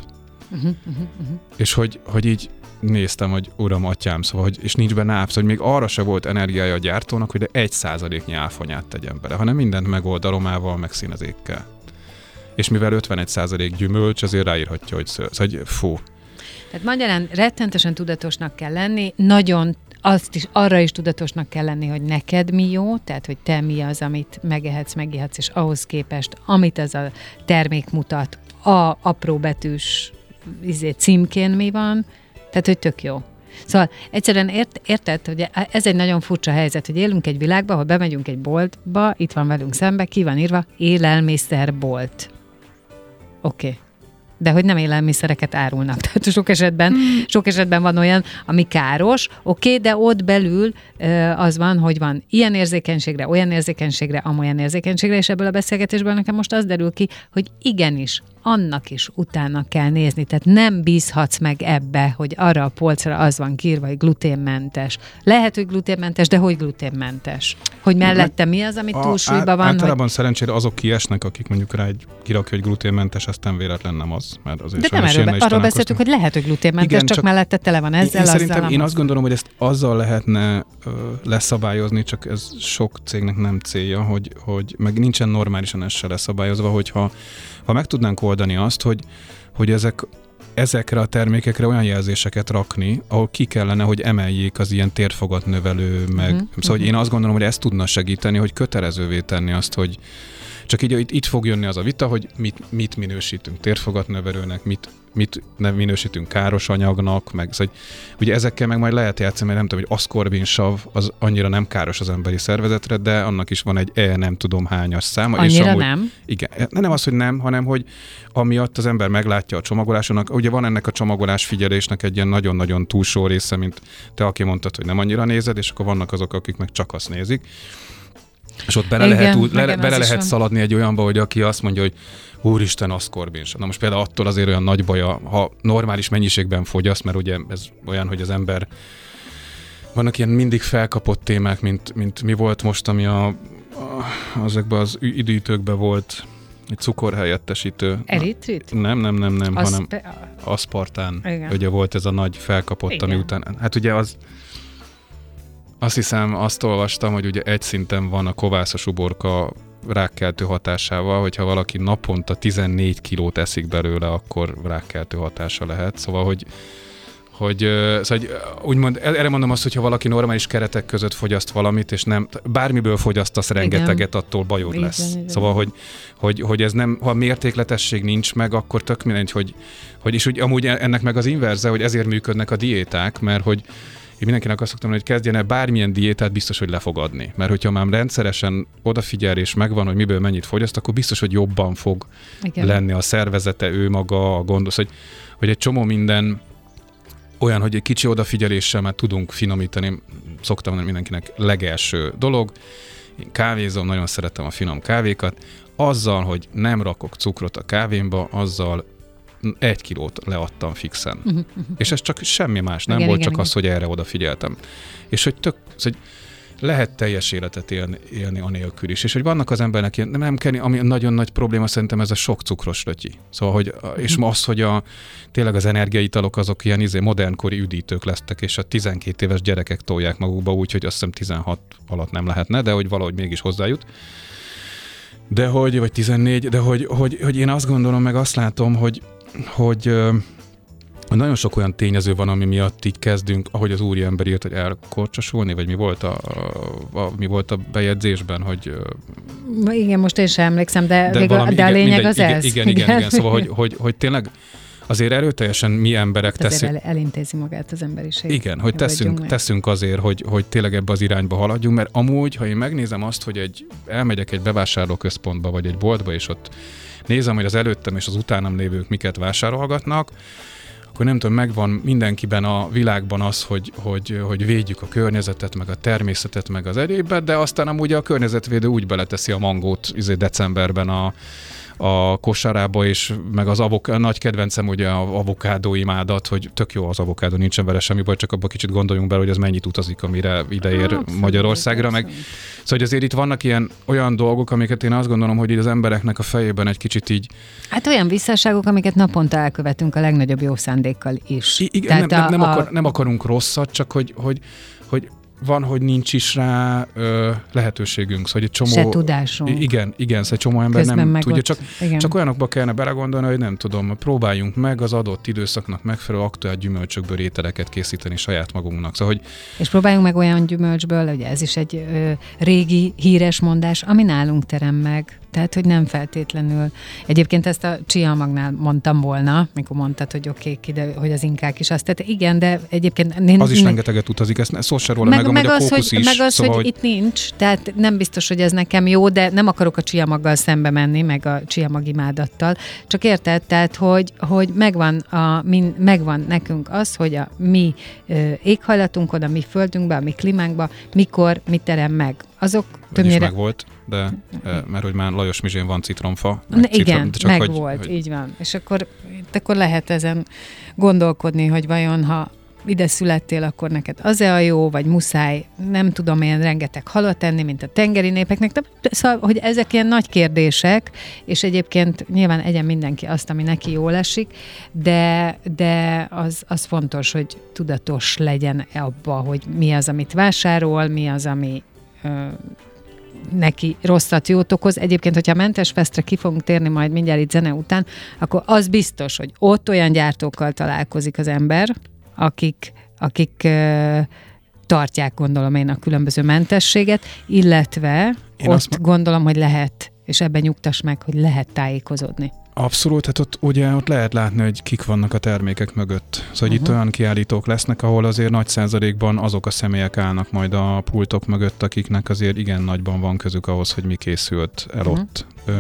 uh-huh, uh-huh, uh-huh. és hogy, hogy így néztem, hogy uram, atyám, szóval, hogy, és nincs benne ápsz, hogy még arra se volt energiája a gyártónak, hogy de egy százaléknyi áfonyát tegyen bele, hanem mindent megold aromával, meg színezékkel. És mivel 51 százalék gyümölcs, azért ráírhatja, hogy ször. Szóval, hogy fú. Tehát magyarán rettentesen tudatosnak kell lenni, nagyon azt is, arra is tudatosnak kell lenni, hogy neked mi jó, tehát hogy te mi az, amit megehetsz, megihatsz, és ahhoz képest, amit az a termék mutat, a apró betűs izé, címkén mi van, tehát, hogy tök jó. Szóval egyszerűen ért, érted, hogy ez egy nagyon furcsa helyzet, hogy élünk egy világban, ha bemegyünk egy boltba, itt van velünk szembe, ki van írva, élelmiszerbolt. Oké. Okay de hogy nem élelmiszereket árulnak. Tehát sok esetben, hmm. sok esetben van olyan, ami káros, oké, okay, de ott belül az van, hogy van ilyen érzékenységre, olyan érzékenységre, amolyan érzékenységre, és ebből a beszélgetésből nekem most az derül ki, hogy igenis, annak is utána kell nézni. Tehát nem bízhatsz meg ebbe, hogy arra a polcra az van kírva, hogy gluténmentes. Lehet, hogy gluténmentes, de hogy gluténmentes? Hogy mellette mi az, ami túlsúlyban van? Általában hogy... szerencsére azok kiesnek, akik mondjuk rá egy kirakja, hogy gluténmentes, aztán véletlen nem az. Mert azért de nem erről, arról beszéltük, hogy lehet, hogy gluténmentes, Igen, csak, csak mellette tele van ezzel, én, szerintem én azt gondolom, hogy ezt azzal lehetne ö, leszabályozni, csak ez sok cégnek nem célja, hogy, hogy meg nincsen normálisan ez se leszabályozva, hogyha ha meg tudnánk oldani azt, hogy, hogy ezek ezekre a termékekre olyan jelzéseket rakni, ahol ki kellene, hogy emeljék az ilyen térfogat növelő, meg... Uh-huh. Szóval uh-huh. én azt gondolom, hogy ez tudna segíteni, hogy kötelezővé tenni azt, hogy csak így itt, itt fog jönni az a vita, hogy mit, mit minősítünk térfogatnövelőnek, mit, mit nem minősítünk káros anyagnak, meg szóval, ugye ezekkel meg majd lehet játszani, mert nem tudom, hogy aszkorbin sav az annyira nem káros az emberi szervezetre, de annak is van egy e nem tudom hányas száma. Annyira és amúgy, nem? Igen, nem az, hogy nem, hanem hogy amiatt az ember meglátja a csomagolásonak, ugye van ennek a csomagolás figyelésnek egy ilyen nagyon-nagyon túlsó része, mint te, aki mondtad, hogy nem annyira nézed, és akkor vannak azok, akik meg csak azt nézik. És ott bele Igen, lehet, úgy, le, bele lehet szaladni egy olyanba, hogy aki azt mondja, hogy úristen, az korbins. Na most például attól azért olyan nagy baja, ha normális mennyiségben fogyaszt, mert ugye ez olyan, hogy az ember vannak ilyen mindig felkapott témák, mint, mint mi volt most, ami a, a azokban az időtőkben volt egy cukorhelyettesítő. Eritrit? Nem, nem, nem, nem, Azt hanem aszpartán. Igen. Ugye volt ez a nagy felkapott, Igen. ami után, hát ugye az azt hiszem, azt olvastam, hogy ugye egy szinten van a kovászos uborka rákkeltő hatásával, hogyha valaki naponta 14 kilót eszik belőle, akkor rákkeltő hatása lehet. Szóval, hogy hogy, szóval, hogy úgymond, erre mondom azt, hogy ha valaki normális keretek között fogyaszt valamit, és nem, bármiből fogyasztasz rengeteget, attól bajod igen, lesz. Igen. Szóval, hogy, hogy, hogy ez nem, ha mértékletesség nincs meg, akkor tök mindegy, hogy, hogy és úgy, amúgy ennek meg az inverze, hogy ezért működnek a diéták, mert hogy én mindenkinek azt szoktam hogy kezdjen el bármilyen diétát, biztos, hogy le fog adni. Mert hogyha már rendszeresen odafigyel és megvan, hogy miből mennyit fogyaszt, akkor biztos, hogy jobban fog Igen. lenni a szervezete, ő maga, a gondos, hogy, hogy egy csomó minden olyan, hogy egy kicsi odafigyeléssel már tudunk finomítani, szoktam mondani mindenkinek legelső dolog. Én kávézom, nagyon szeretem a finom kávékat. Azzal, hogy nem rakok cukrot a kávémba, azzal egy kilót leadtam fixen. Uh-huh, uh-huh. És ez csak semmi más, nem igen, volt igen, csak igen. az, hogy erre odafigyeltem. És hogy tök, hogy lehet teljes életet élni, élni anélkül is. És hogy vannak az embernek ilyen, nem kell, ami nagyon nagy probléma szerintem ez a sok cukros lötyi. Szóval, hogy, és uh-huh. az, hogy a, tényleg az energiaitalok azok ilyen izé, modernkori üdítők lesztek, és a 12 éves gyerekek tolják magukba úgy, hogy azt hiszem 16 alatt nem lehetne, de hogy valahogy mégis hozzájut. De hogy, vagy 14, de hogy, hogy, hogy én azt gondolom, meg azt látom, hogy, hogy nagyon sok olyan tényező van, ami miatt így kezdünk, ahogy az úri ember írt, hogy elkorcsosulni, vagy mi volt a, a, a, mi volt a bejegyzésben, hogy... Igen, most én sem emlékszem, de, de, valami, de a lényeg mindegy, az igen, ez. Igen, igen, igen, igen. Szóval, hogy, hogy, hogy tényleg azért erőteljesen mi emberek teszünk. El, elintézi magát az emberiség. Igen, hogy teszünk, teszünk azért, hogy, hogy tényleg ebbe az irányba haladjunk, mert amúgy, ha én megnézem azt, hogy egy, elmegyek egy bevásárlóközpontba, vagy egy boltba, és ott nézem, hogy az előttem és az utánam lévők miket vásárolgatnak, akkor nem tudom, megvan mindenkiben a világban az, hogy, hogy, hogy védjük a környezetet, meg a természetet, meg az egyébet, de aztán amúgy a környezetvédő úgy beleteszi a mangót izé decemberben a, a kosarába, és meg az avok, nagy kedvencem ugye a avokádó imádat, hogy tök jó az avokádó, nincsen vele semmi baj, csak abban kicsit gondoljunk bele, hogy ez mennyit utazik, amire ideér hát, Magyarországra, meg szóval hogy azért itt vannak ilyen olyan dolgok, amiket én azt gondolom, hogy így az embereknek a fejében egy kicsit így... Hát olyan visszaságok, amiket naponta elkövetünk a legnagyobb jó szándékkal is. I- igen, Tehát nem, nem, nem, a... akar, nem akarunk rosszat, csak hogy, hogy, hogy van, hogy nincs is rá ö, lehetőségünk. Szóval egy csomó... Se tudásunk. Igen, igen, szóval egy csomó ember Közben nem tudja. Csak, igen. csak olyanokba kellene belegondolni, hogy nem tudom, próbáljunk meg az adott időszaknak megfelelő aktuális gyümölcsökből ételeket készíteni saját magunknak. Szóval, hogy... És próbáljunk meg olyan gyümölcsből, ugye ez is egy ö, régi híres mondás, ami nálunk terem meg. Tehát, hogy nem feltétlenül. Egyébként ezt a Csiamagnál mondtam volna, mikor mondtad, hogy oké, okay, hogy az inkák is azt. Tehát igen, de egyébként... Én, az is ne, rengeteget utazik, ezt szó se róla, meg, meg, meg az, hogy, is, meg az, szóval, hogy, hogy itt nincs, tehát nem biztos, hogy ez nekem jó, de nem akarok a csiamaggal szembe menni, meg a csiamag imádattal. Csak érted, tehát, hogy, hogy megvan, a, min, megvan nekünk az, hogy a mi ö, éghajlatunkon, a mi földünkben, a mi klímánkban, mikor mit terem meg. Azok többnyire... meg volt de mert hogy már Lajos Mizsén van citromfa. Na, citrom, igen, csak meg hogy, volt, hogy... így van. És akkor, akkor lehet ezen gondolkodni, hogy vajon ha ide születtél, akkor neked az-e a jó, vagy muszáj, nem tudom én rengeteg halat enni, mint a tengeri népeknek. De, szóval, hogy ezek ilyen nagy kérdések, és egyébként nyilván egyen mindenki azt, ami neki jól esik, de, de az, az fontos, hogy tudatos legyen abba, hogy mi az, amit vásárol, mi az, ami neki rosszat, jót okoz. Egyébként, hogyha mentes fesztre ki fogunk térni majd mindjárt itt zene után, akkor az biztos, hogy ott olyan gyártókkal találkozik az ember, akik, akik tartják, gondolom én, a különböző mentességet, illetve én ott azt... gondolom, hogy lehet, és ebben nyugtass meg, hogy lehet tájékozódni. Abszolút, hát ott ugye ott lehet látni, hogy kik vannak a termékek mögött. Szóval uh-huh. itt olyan kiállítók lesznek, ahol azért nagy százalékban azok a személyek állnak majd a pultok mögött, akiknek azért igen nagyban van közük ahhoz, hogy mi készült el uh-huh. ott. Ö,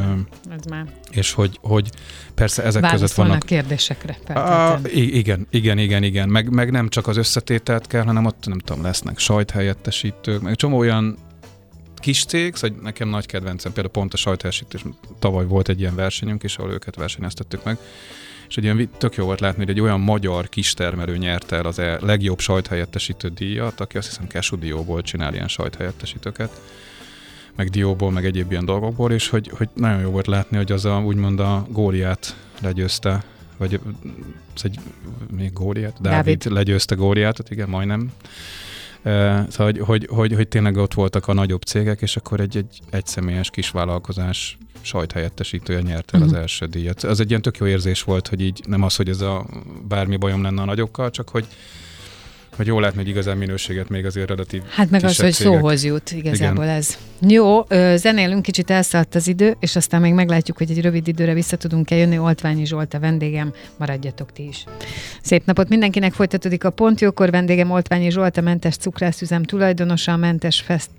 Ez már. És hogy, hogy persze ezek között vannak... kérdésekre. A, igen, igen, igen, igen. Meg, meg nem csak az összetételt kell, hanem ott nem tudom, lesznek sajthelyettesítők, meg csomó olyan kis cég, szóval nekem nagy kedvencem, például pont a sajthelyettesítés, tavaly volt egy ilyen versenyünk is, ahol őket versenyeztettük meg, és egy ilyen tök jó volt látni, hogy egy olyan magyar kistermelő nyerte el az e legjobb sajthelyettesítő díjat, aki azt hiszem Kesu Dióból csinál ilyen sajthelyettesítőket, meg dióból, meg egyéb ilyen dolgokból, és hogy, hogy nagyon jó volt látni, hogy az a, úgymond a góriát legyőzte, vagy ez egy még góriát? Dávid, Dávid legyőzte góriátot, igen, majdnem. Szóval, hogy, hogy, hogy, hogy tényleg ott voltak a nagyobb cégek, és akkor egy, egy egyszemélyes kis vállalkozás sajthelyettesítője nyerte el uh-huh. az mhm. első díjat. Az egy ilyen tök jó érzés volt, hogy így nem az, hogy ez a bármi bajom lenne a nagyokkal, csak hogy hogy jól látni, hogy igazán minőséget még azért relatív Hát meg az, hogy szóhoz jut igazából Igen. ez. Jó, zenélünk, kicsit elszállt az idő, és aztán még meglátjuk, hogy egy rövid időre vissza tudunk-e jönni. Oltványi Zsolt a vendégem, maradjatok ti is. Szép napot mindenkinek, folytatódik a Pontjókor, vendégem Oltványi Zsolt, a Mentes Cukrászüzem tulajdonosa, a Mentes Fest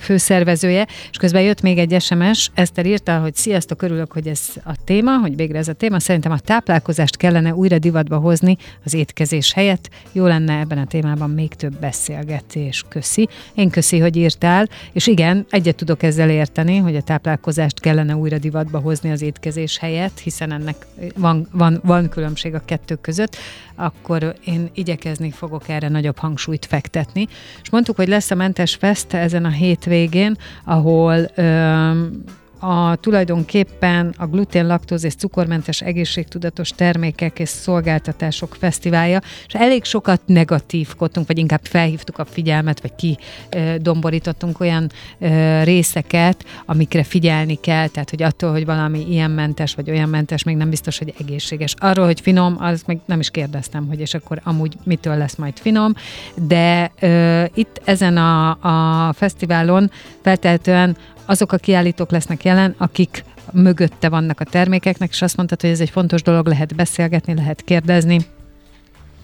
főszervezője, és közben jött még egy SMS, Eszter írta, hogy sziasztok, örülök, hogy ez a téma, hogy végre ez a téma. Szerintem a táplálkozást kellene újra divatba hozni az étkezés helyett. Jó lenne ebben a témában még több beszélgetés. Köszi. Én köszi, hogy írtál, és igen, egyet tudok ezzel érteni, hogy a táplálkozást kellene újra divatba hozni az étkezés helyett, hiszen ennek van, van, van különbség a kettő között, akkor én igyekezni fogok erre nagyobb hangsúlyt fektetni. És mondtuk, hogy lesz a Mentes Fest ezen a hétvégén, ahol a tulajdonképpen a glutén, laktóz és cukormentes egészségtudatos termékek és szolgáltatások fesztiválja, és elég sokat negatívkodtunk, vagy inkább felhívtuk a figyelmet, vagy kidomborítottunk olyan ö, részeket, amikre figyelni kell, tehát hogy attól, hogy valami ilyen mentes, vagy olyan mentes, még nem biztos, hogy egészséges. Arról, hogy finom, az még nem is kérdeztem, hogy és akkor amúgy mitől lesz majd finom, de ö, itt ezen a, a fesztiválon feltehetően azok a kiállítók lesznek jelen, akik mögötte vannak a termékeknek, és azt mondtad, hogy ez egy fontos dolog, lehet beszélgetni, lehet kérdezni,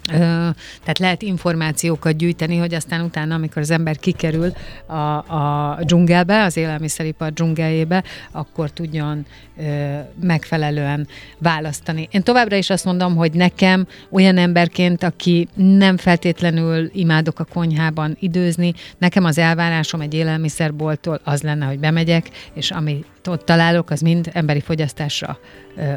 tehát lehet információkat gyűjteni, hogy aztán utána, amikor az ember kikerül a, a dzsungelbe, az élelmiszeripar dzsungeljébe, akkor tudjon ö, megfelelően választani. Én továbbra is azt mondom, hogy nekem olyan emberként, aki nem feltétlenül imádok a konyhában időzni, nekem az elvárásom egy élelmiszerboltól az lenne, hogy bemegyek, és ami ott találok, az mind emberi fogyasztásra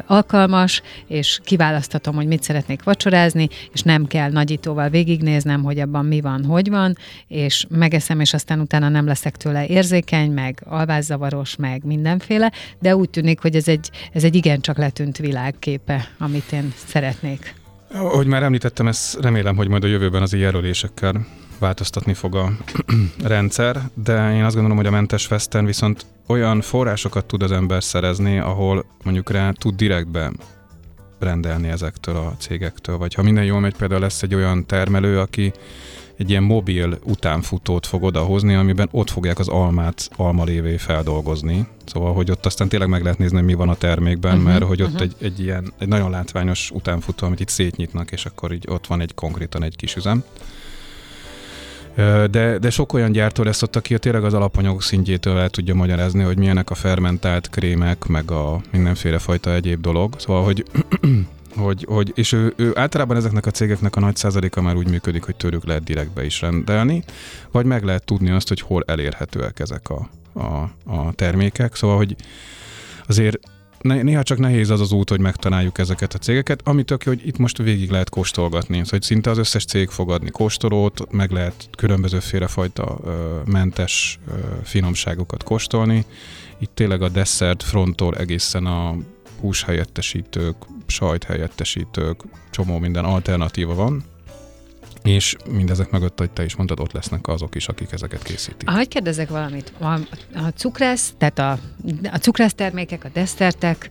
alkalmas, és kiválaszthatom, hogy mit szeretnék vacsorázni, és nem kell nagyítóval végignéznem, hogy abban mi van, hogy van, és megeszem, és aztán utána nem leszek tőle érzékeny, meg alvászavaros, meg mindenféle, de úgy tűnik, hogy ez egy, ez egy igencsak letűnt világképe, amit én szeretnék. Ahogy már említettem, ezt remélem, hogy majd a jövőben az ilyen jelölésekkel változtatni fog a rendszer, de én azt gondolom, hogy a mentes festen viszont olyan forrásokat tud az ember szerezni, ahol mondjuk rá tud direktbe rendelni ezektől a cégektől, vagy ha minden jól megy, például lesz egy olyan termelő, aki egy ilyen mobil utánfutót fog odahozni, amiben ott fogják az almát almalévé feldolgozni. Szóval, hogy ott aztán tényleg meg lehet nézni, hogy mi van a termékben, uh-huh, mert hogy ott uh-huh. egy, egy ilyen, egy nagyon látványos utánfutó, amit itt szétnyitnak, és akkor így ott van egy konkrétan egy kis üzem. De, de sok olyan gyártó lesz ott, aki tényleg az alapanyagok szintjétől el tudja magyarázni, hogy milyenek a fermentált krémek, meg a mindenféle fajta egyéb dolog. Szóval, hogy hogy, hogy és ő, ő általában ezeknek a cégeknek a nagy százaléka már úgy működik, hogy tőlük lehet direktbe is rendelni, vagy meg lehet tudni azt, hogy hol elérhetőek ezek a, a, a termékek. Szóval, hogy azért néha csak nehéz az az út, hogy megtaláljuk ezeket a cégeket, ami tök hogy itt most végig lehet kóstolgatni. Szóval hogy szinte az összes cég fog adni kóstolót, meg lehet különböző fajta mentes ö, finomságokat kóstolni. Itt tényleg a desszert fronttól egészen a húshelyettesítők, sajthelyettesítők, csomó minden alternatíva van. És mindezek mögött, hogy te is mondtad, ott lesznek azok is, akik ezeket készítik. Ahogy kérdezek valamit, a, a cukrász, tehát a, a cukrász termékek, a desztertek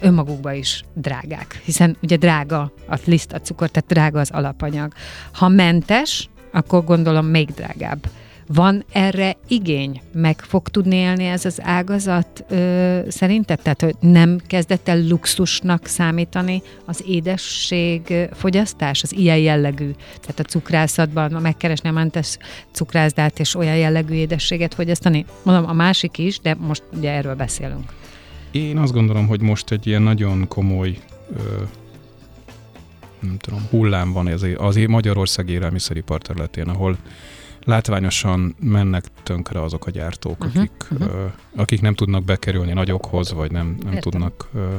önmagukban is drágák, hiszen ugye drága a liszt, a cukor, tehát drága az alapanyag. Ha mentes, akkor gondolom még drágább. Van erre igény? Meg fog tudni élni ez az ágazat ö, szerinted? Tehát, hogy nem kezdett el luxusnak számítani az édesség fogyasztás, az ilyen jellegű, tehát a cukrászatban megkeresni a mentes cukrászdát és olyan jellegű édességet fogyasztani? Mondom, a másik is, de most ugye erről beszélünk. Én azt gondolom, hogy most egy ilyen nagyon komoly ö, nem tudom, hullám van az, az Magyarország élelmiszeripar területén, ahol látványosan mennek tönkre azok a gyártók, uh-huh, akik, uh-huh. Ö, akik nem tudnak bekerülni nagyokhoz, vagy nem, nem tudnak ö,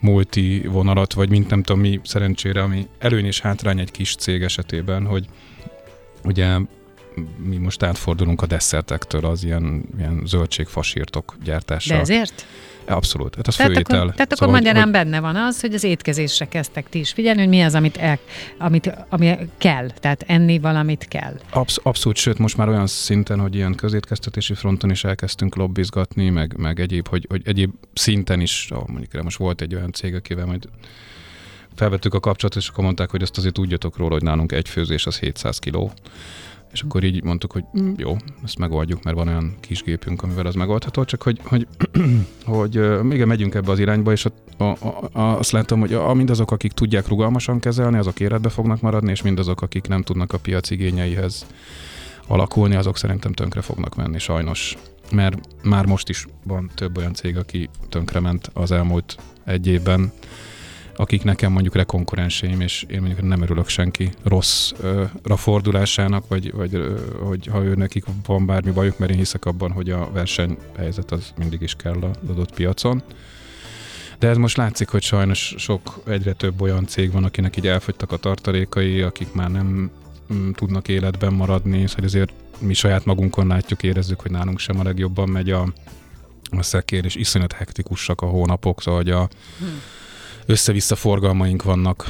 multi vonalat, vagy mint nem tudom mi szerencsére, ami előny és hátrány egy kis cég esetében, hogy ugye mi most átfordulunk a desszertektől az ilyen, ilyen zöldségfasírtok gyártására. De ezért? Abszolút, hát az tehát főétel. Akkor, tehát szóval, akkor magyarán hogy, benne van az, hogy az étkezésre kezdtek ti is figyelni, hogy mi az, amit, el, amit ami kell, tehát enni valamit kell. Absz, abszolút, sőt most már olyan szinten, hogy ilyen közétkeztetési fronton is elkezdtünk lobbizgatni, meg, meg egyéb, hogy, hogy egyéb szinten is, oh, mondjuk most volt egy olyan cég, akivel majd felvettük a kapcsolatot, és akkor mondták, hogy azt azért tudjatok róla, hogy nálunk egy főzés az 700 kiló és akkor így mondtuk, hogy mm, jó, ezt megoldjuk, mert van olyan kis gépünk, amivel az megoldható, csak hogy, hogy, hogy még megyünk ebbe az irányba, és a, a, a, azt látom, hogy a, mindazok, akik tudják rugalmasan kezelni, azok életbe fognak maradni, és mindazok, akik nem tudnak a piac igényeihez alakulni, azok szerintem tönkre fognak menni, sajnos. Mert már most is van több olyan cég, aki tönkrement az elmúlt egy évben, akik nekem mondjuk rekonkurenseim, és én mondjuk nem örülök senki rosszra fordulásának, vagy, vagy hogy ha ő nekik van bármi bajuk, mert én hiszek abban, hogy a versenyhelyzet az mindig is kell az adott piacon. De ez most látszik, hogy sajnos sok, egyre több olyan cég van, akinek így elfogytak a tartalékai, akik már nem mm, tudnak életben maradni, szóval azért mi saját magunkon látjuk, érezzük, hogy nálunk sem a legjobban megy a, a szekér, és iszonyat hektikusak a hónapok, szóval hogy a, hmm össze-vissza forgalmaink vannak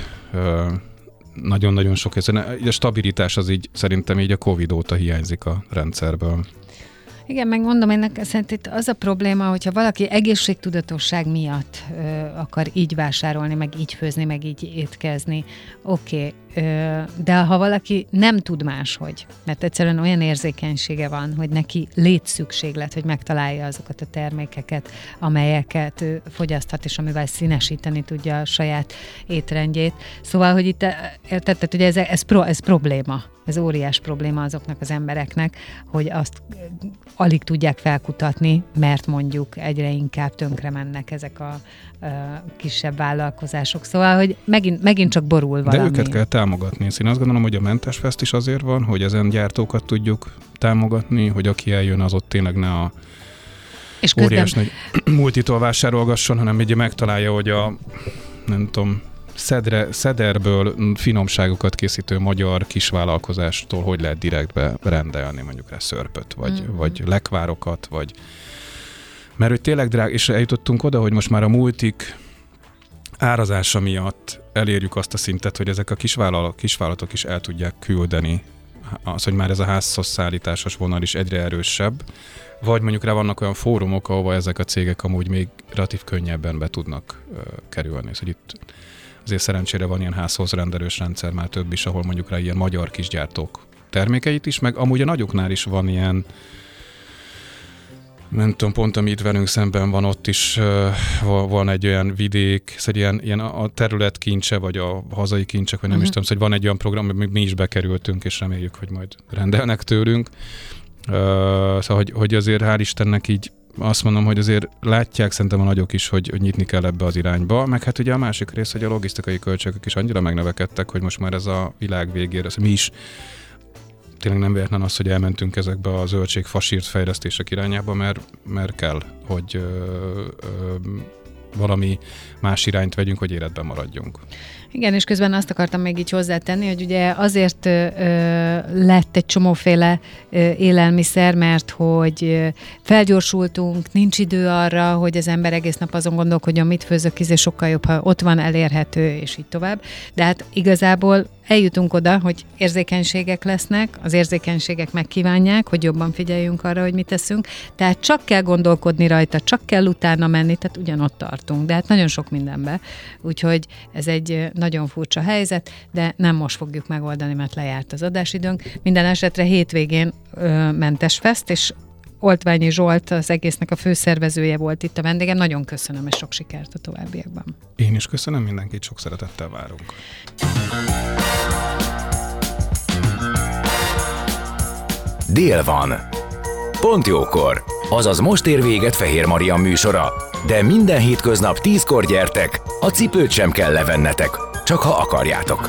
nagyon-nagyon sok ezen. A stabilitás az így szerintem így a Covid óta hiányzik a rendszerből. Igen, megmondom, ennek szerint az a probléma, hogyha valaki egészségtudatosság miatt ö, akar így vásárolni, meg így főzni, meg így étkezni, oké, okay, de ha valaki nem tud máshogy, mert egyszerűen olyan érzékenysége van, hogy neki létszükséglet, hogy megtalálja azokat a termékeket, amelyeket ő fogyaszthat, és amivel színesíteni tudja a saját étrendjét. Szóval, hogy itt, érted, ugye ez, ez, pro, ez probléma, ez óriás probléma azoknak az embereknek, hogy azt alig tudják felkutatni, mert mondjuk egyre inkább tönkre mennek ezek a, a kisebb vállalkozások. Szóval, hogy megint, megint csak borul valami. De őket kell támogatni. Én azt gondolom, hogy a Mentes Fest is azért van, hogy ezen gyártókat tudjuk támogatni, hogy aki eljön, az ott tényleg ne a és közben... óriás nagy multitól vásárolgasson, hanem ugye megtalálja, hogy a nem tudom, szedre, szederből finomságokat készítő magyar kisvállalkozástól hogy lehet direktbe rendelni mondjuk rá szörpöt, vagy, mm. vagy lekvárokat, vagy mert hogy tényleg drág, és eljutottunk oda, hogy most már a multik árazása miatt elérjük azt a szintet, hogy ezek a kisvállalatok, kisvállalatok is el tudják küldeni az, hogy már ez a házhoz szállításos vonal is egyre erősebb, vagy mondjuk rá vannak olyan fórumok, ahova ezek a cégek amúgy még relatív könnyebben be tudnak uh, kerülni. Szóval itt azért szerencsére van ilyen házhoz rendelős rendszer, már több is, ahol mondjuk rá ilyen magyar kisgyártók termékeit is, meg amúgy a nagyoknál is van ilyen nem tudom, pont ami itt velünk szemben van, ott is uh, van egy olyan vidék, szóval ilyen, ilyen a terület kincse, vagy a hazai kincsek, vagy nem uh-huh. is tudom, hogy van egy olyan program, hogy mi is bekerültünk, és reméljük, hogy majd rendelnek tőlünk. Uh, szóval, hogy, hogy azért hál' Istennek így azt mondom, hogy azért látják szerintem a nagyok is, hogy, hogy nyitni kell ebbe az irányba, meg hát ugye a másik rész, hogy a logisztikai költségek is annyira megnövekedtek, hogy most már ez a világ végére, mi is tényleg nem véletlen az, hogy elmentünk ezekbe a zöldség fasírt fejlesztések irányába, mert, mert kell, hogy ö, ö, valami más irányt vegyünk, hogy életben maradjunk. Igen, és közben azt akartam még így hozzátenni, hogy ugye azért ö, lett egy csomóféle ö, élelmiszer, mert hogy felgyorsultunk, nincs idő arra, hogy az ember egész nap azon gondolkodjon, mit főzök, és sokkal jobb, ha ott van elérhető, és így tovább. De hát igazából eljutunk oda, hogy érzékenységek lesznek, az érzékenységek megkívánják, hogy jobban figyeljünk arra, hogy mit teszünk, tehát csak kell gondolkodni rajta, csak kell utána menni, tehát ugyanott tartunk, de hát nagyon sok mindenbe. Úgyhogy ez egy nagyon furcsa helyzet, de nem most fogjuk megoldani, mert lejárt az adásidőnk. Minden esetre hétvégén ö, mentes fest, és Oltványi Zsolt az egésznek a főszervezője volt itt a vendégem. Nagyon köszönöm, és sok sikert a továbbiakban. Én is köszönöm, mindenkit sok szeretettel várunk. Dél van. Pont jókor. Azaz most ér véget Fehér Maria műsora. De minden hétköznap tízkor gyertek, a cipőt sem kell levennetek, csak ha akarjátok.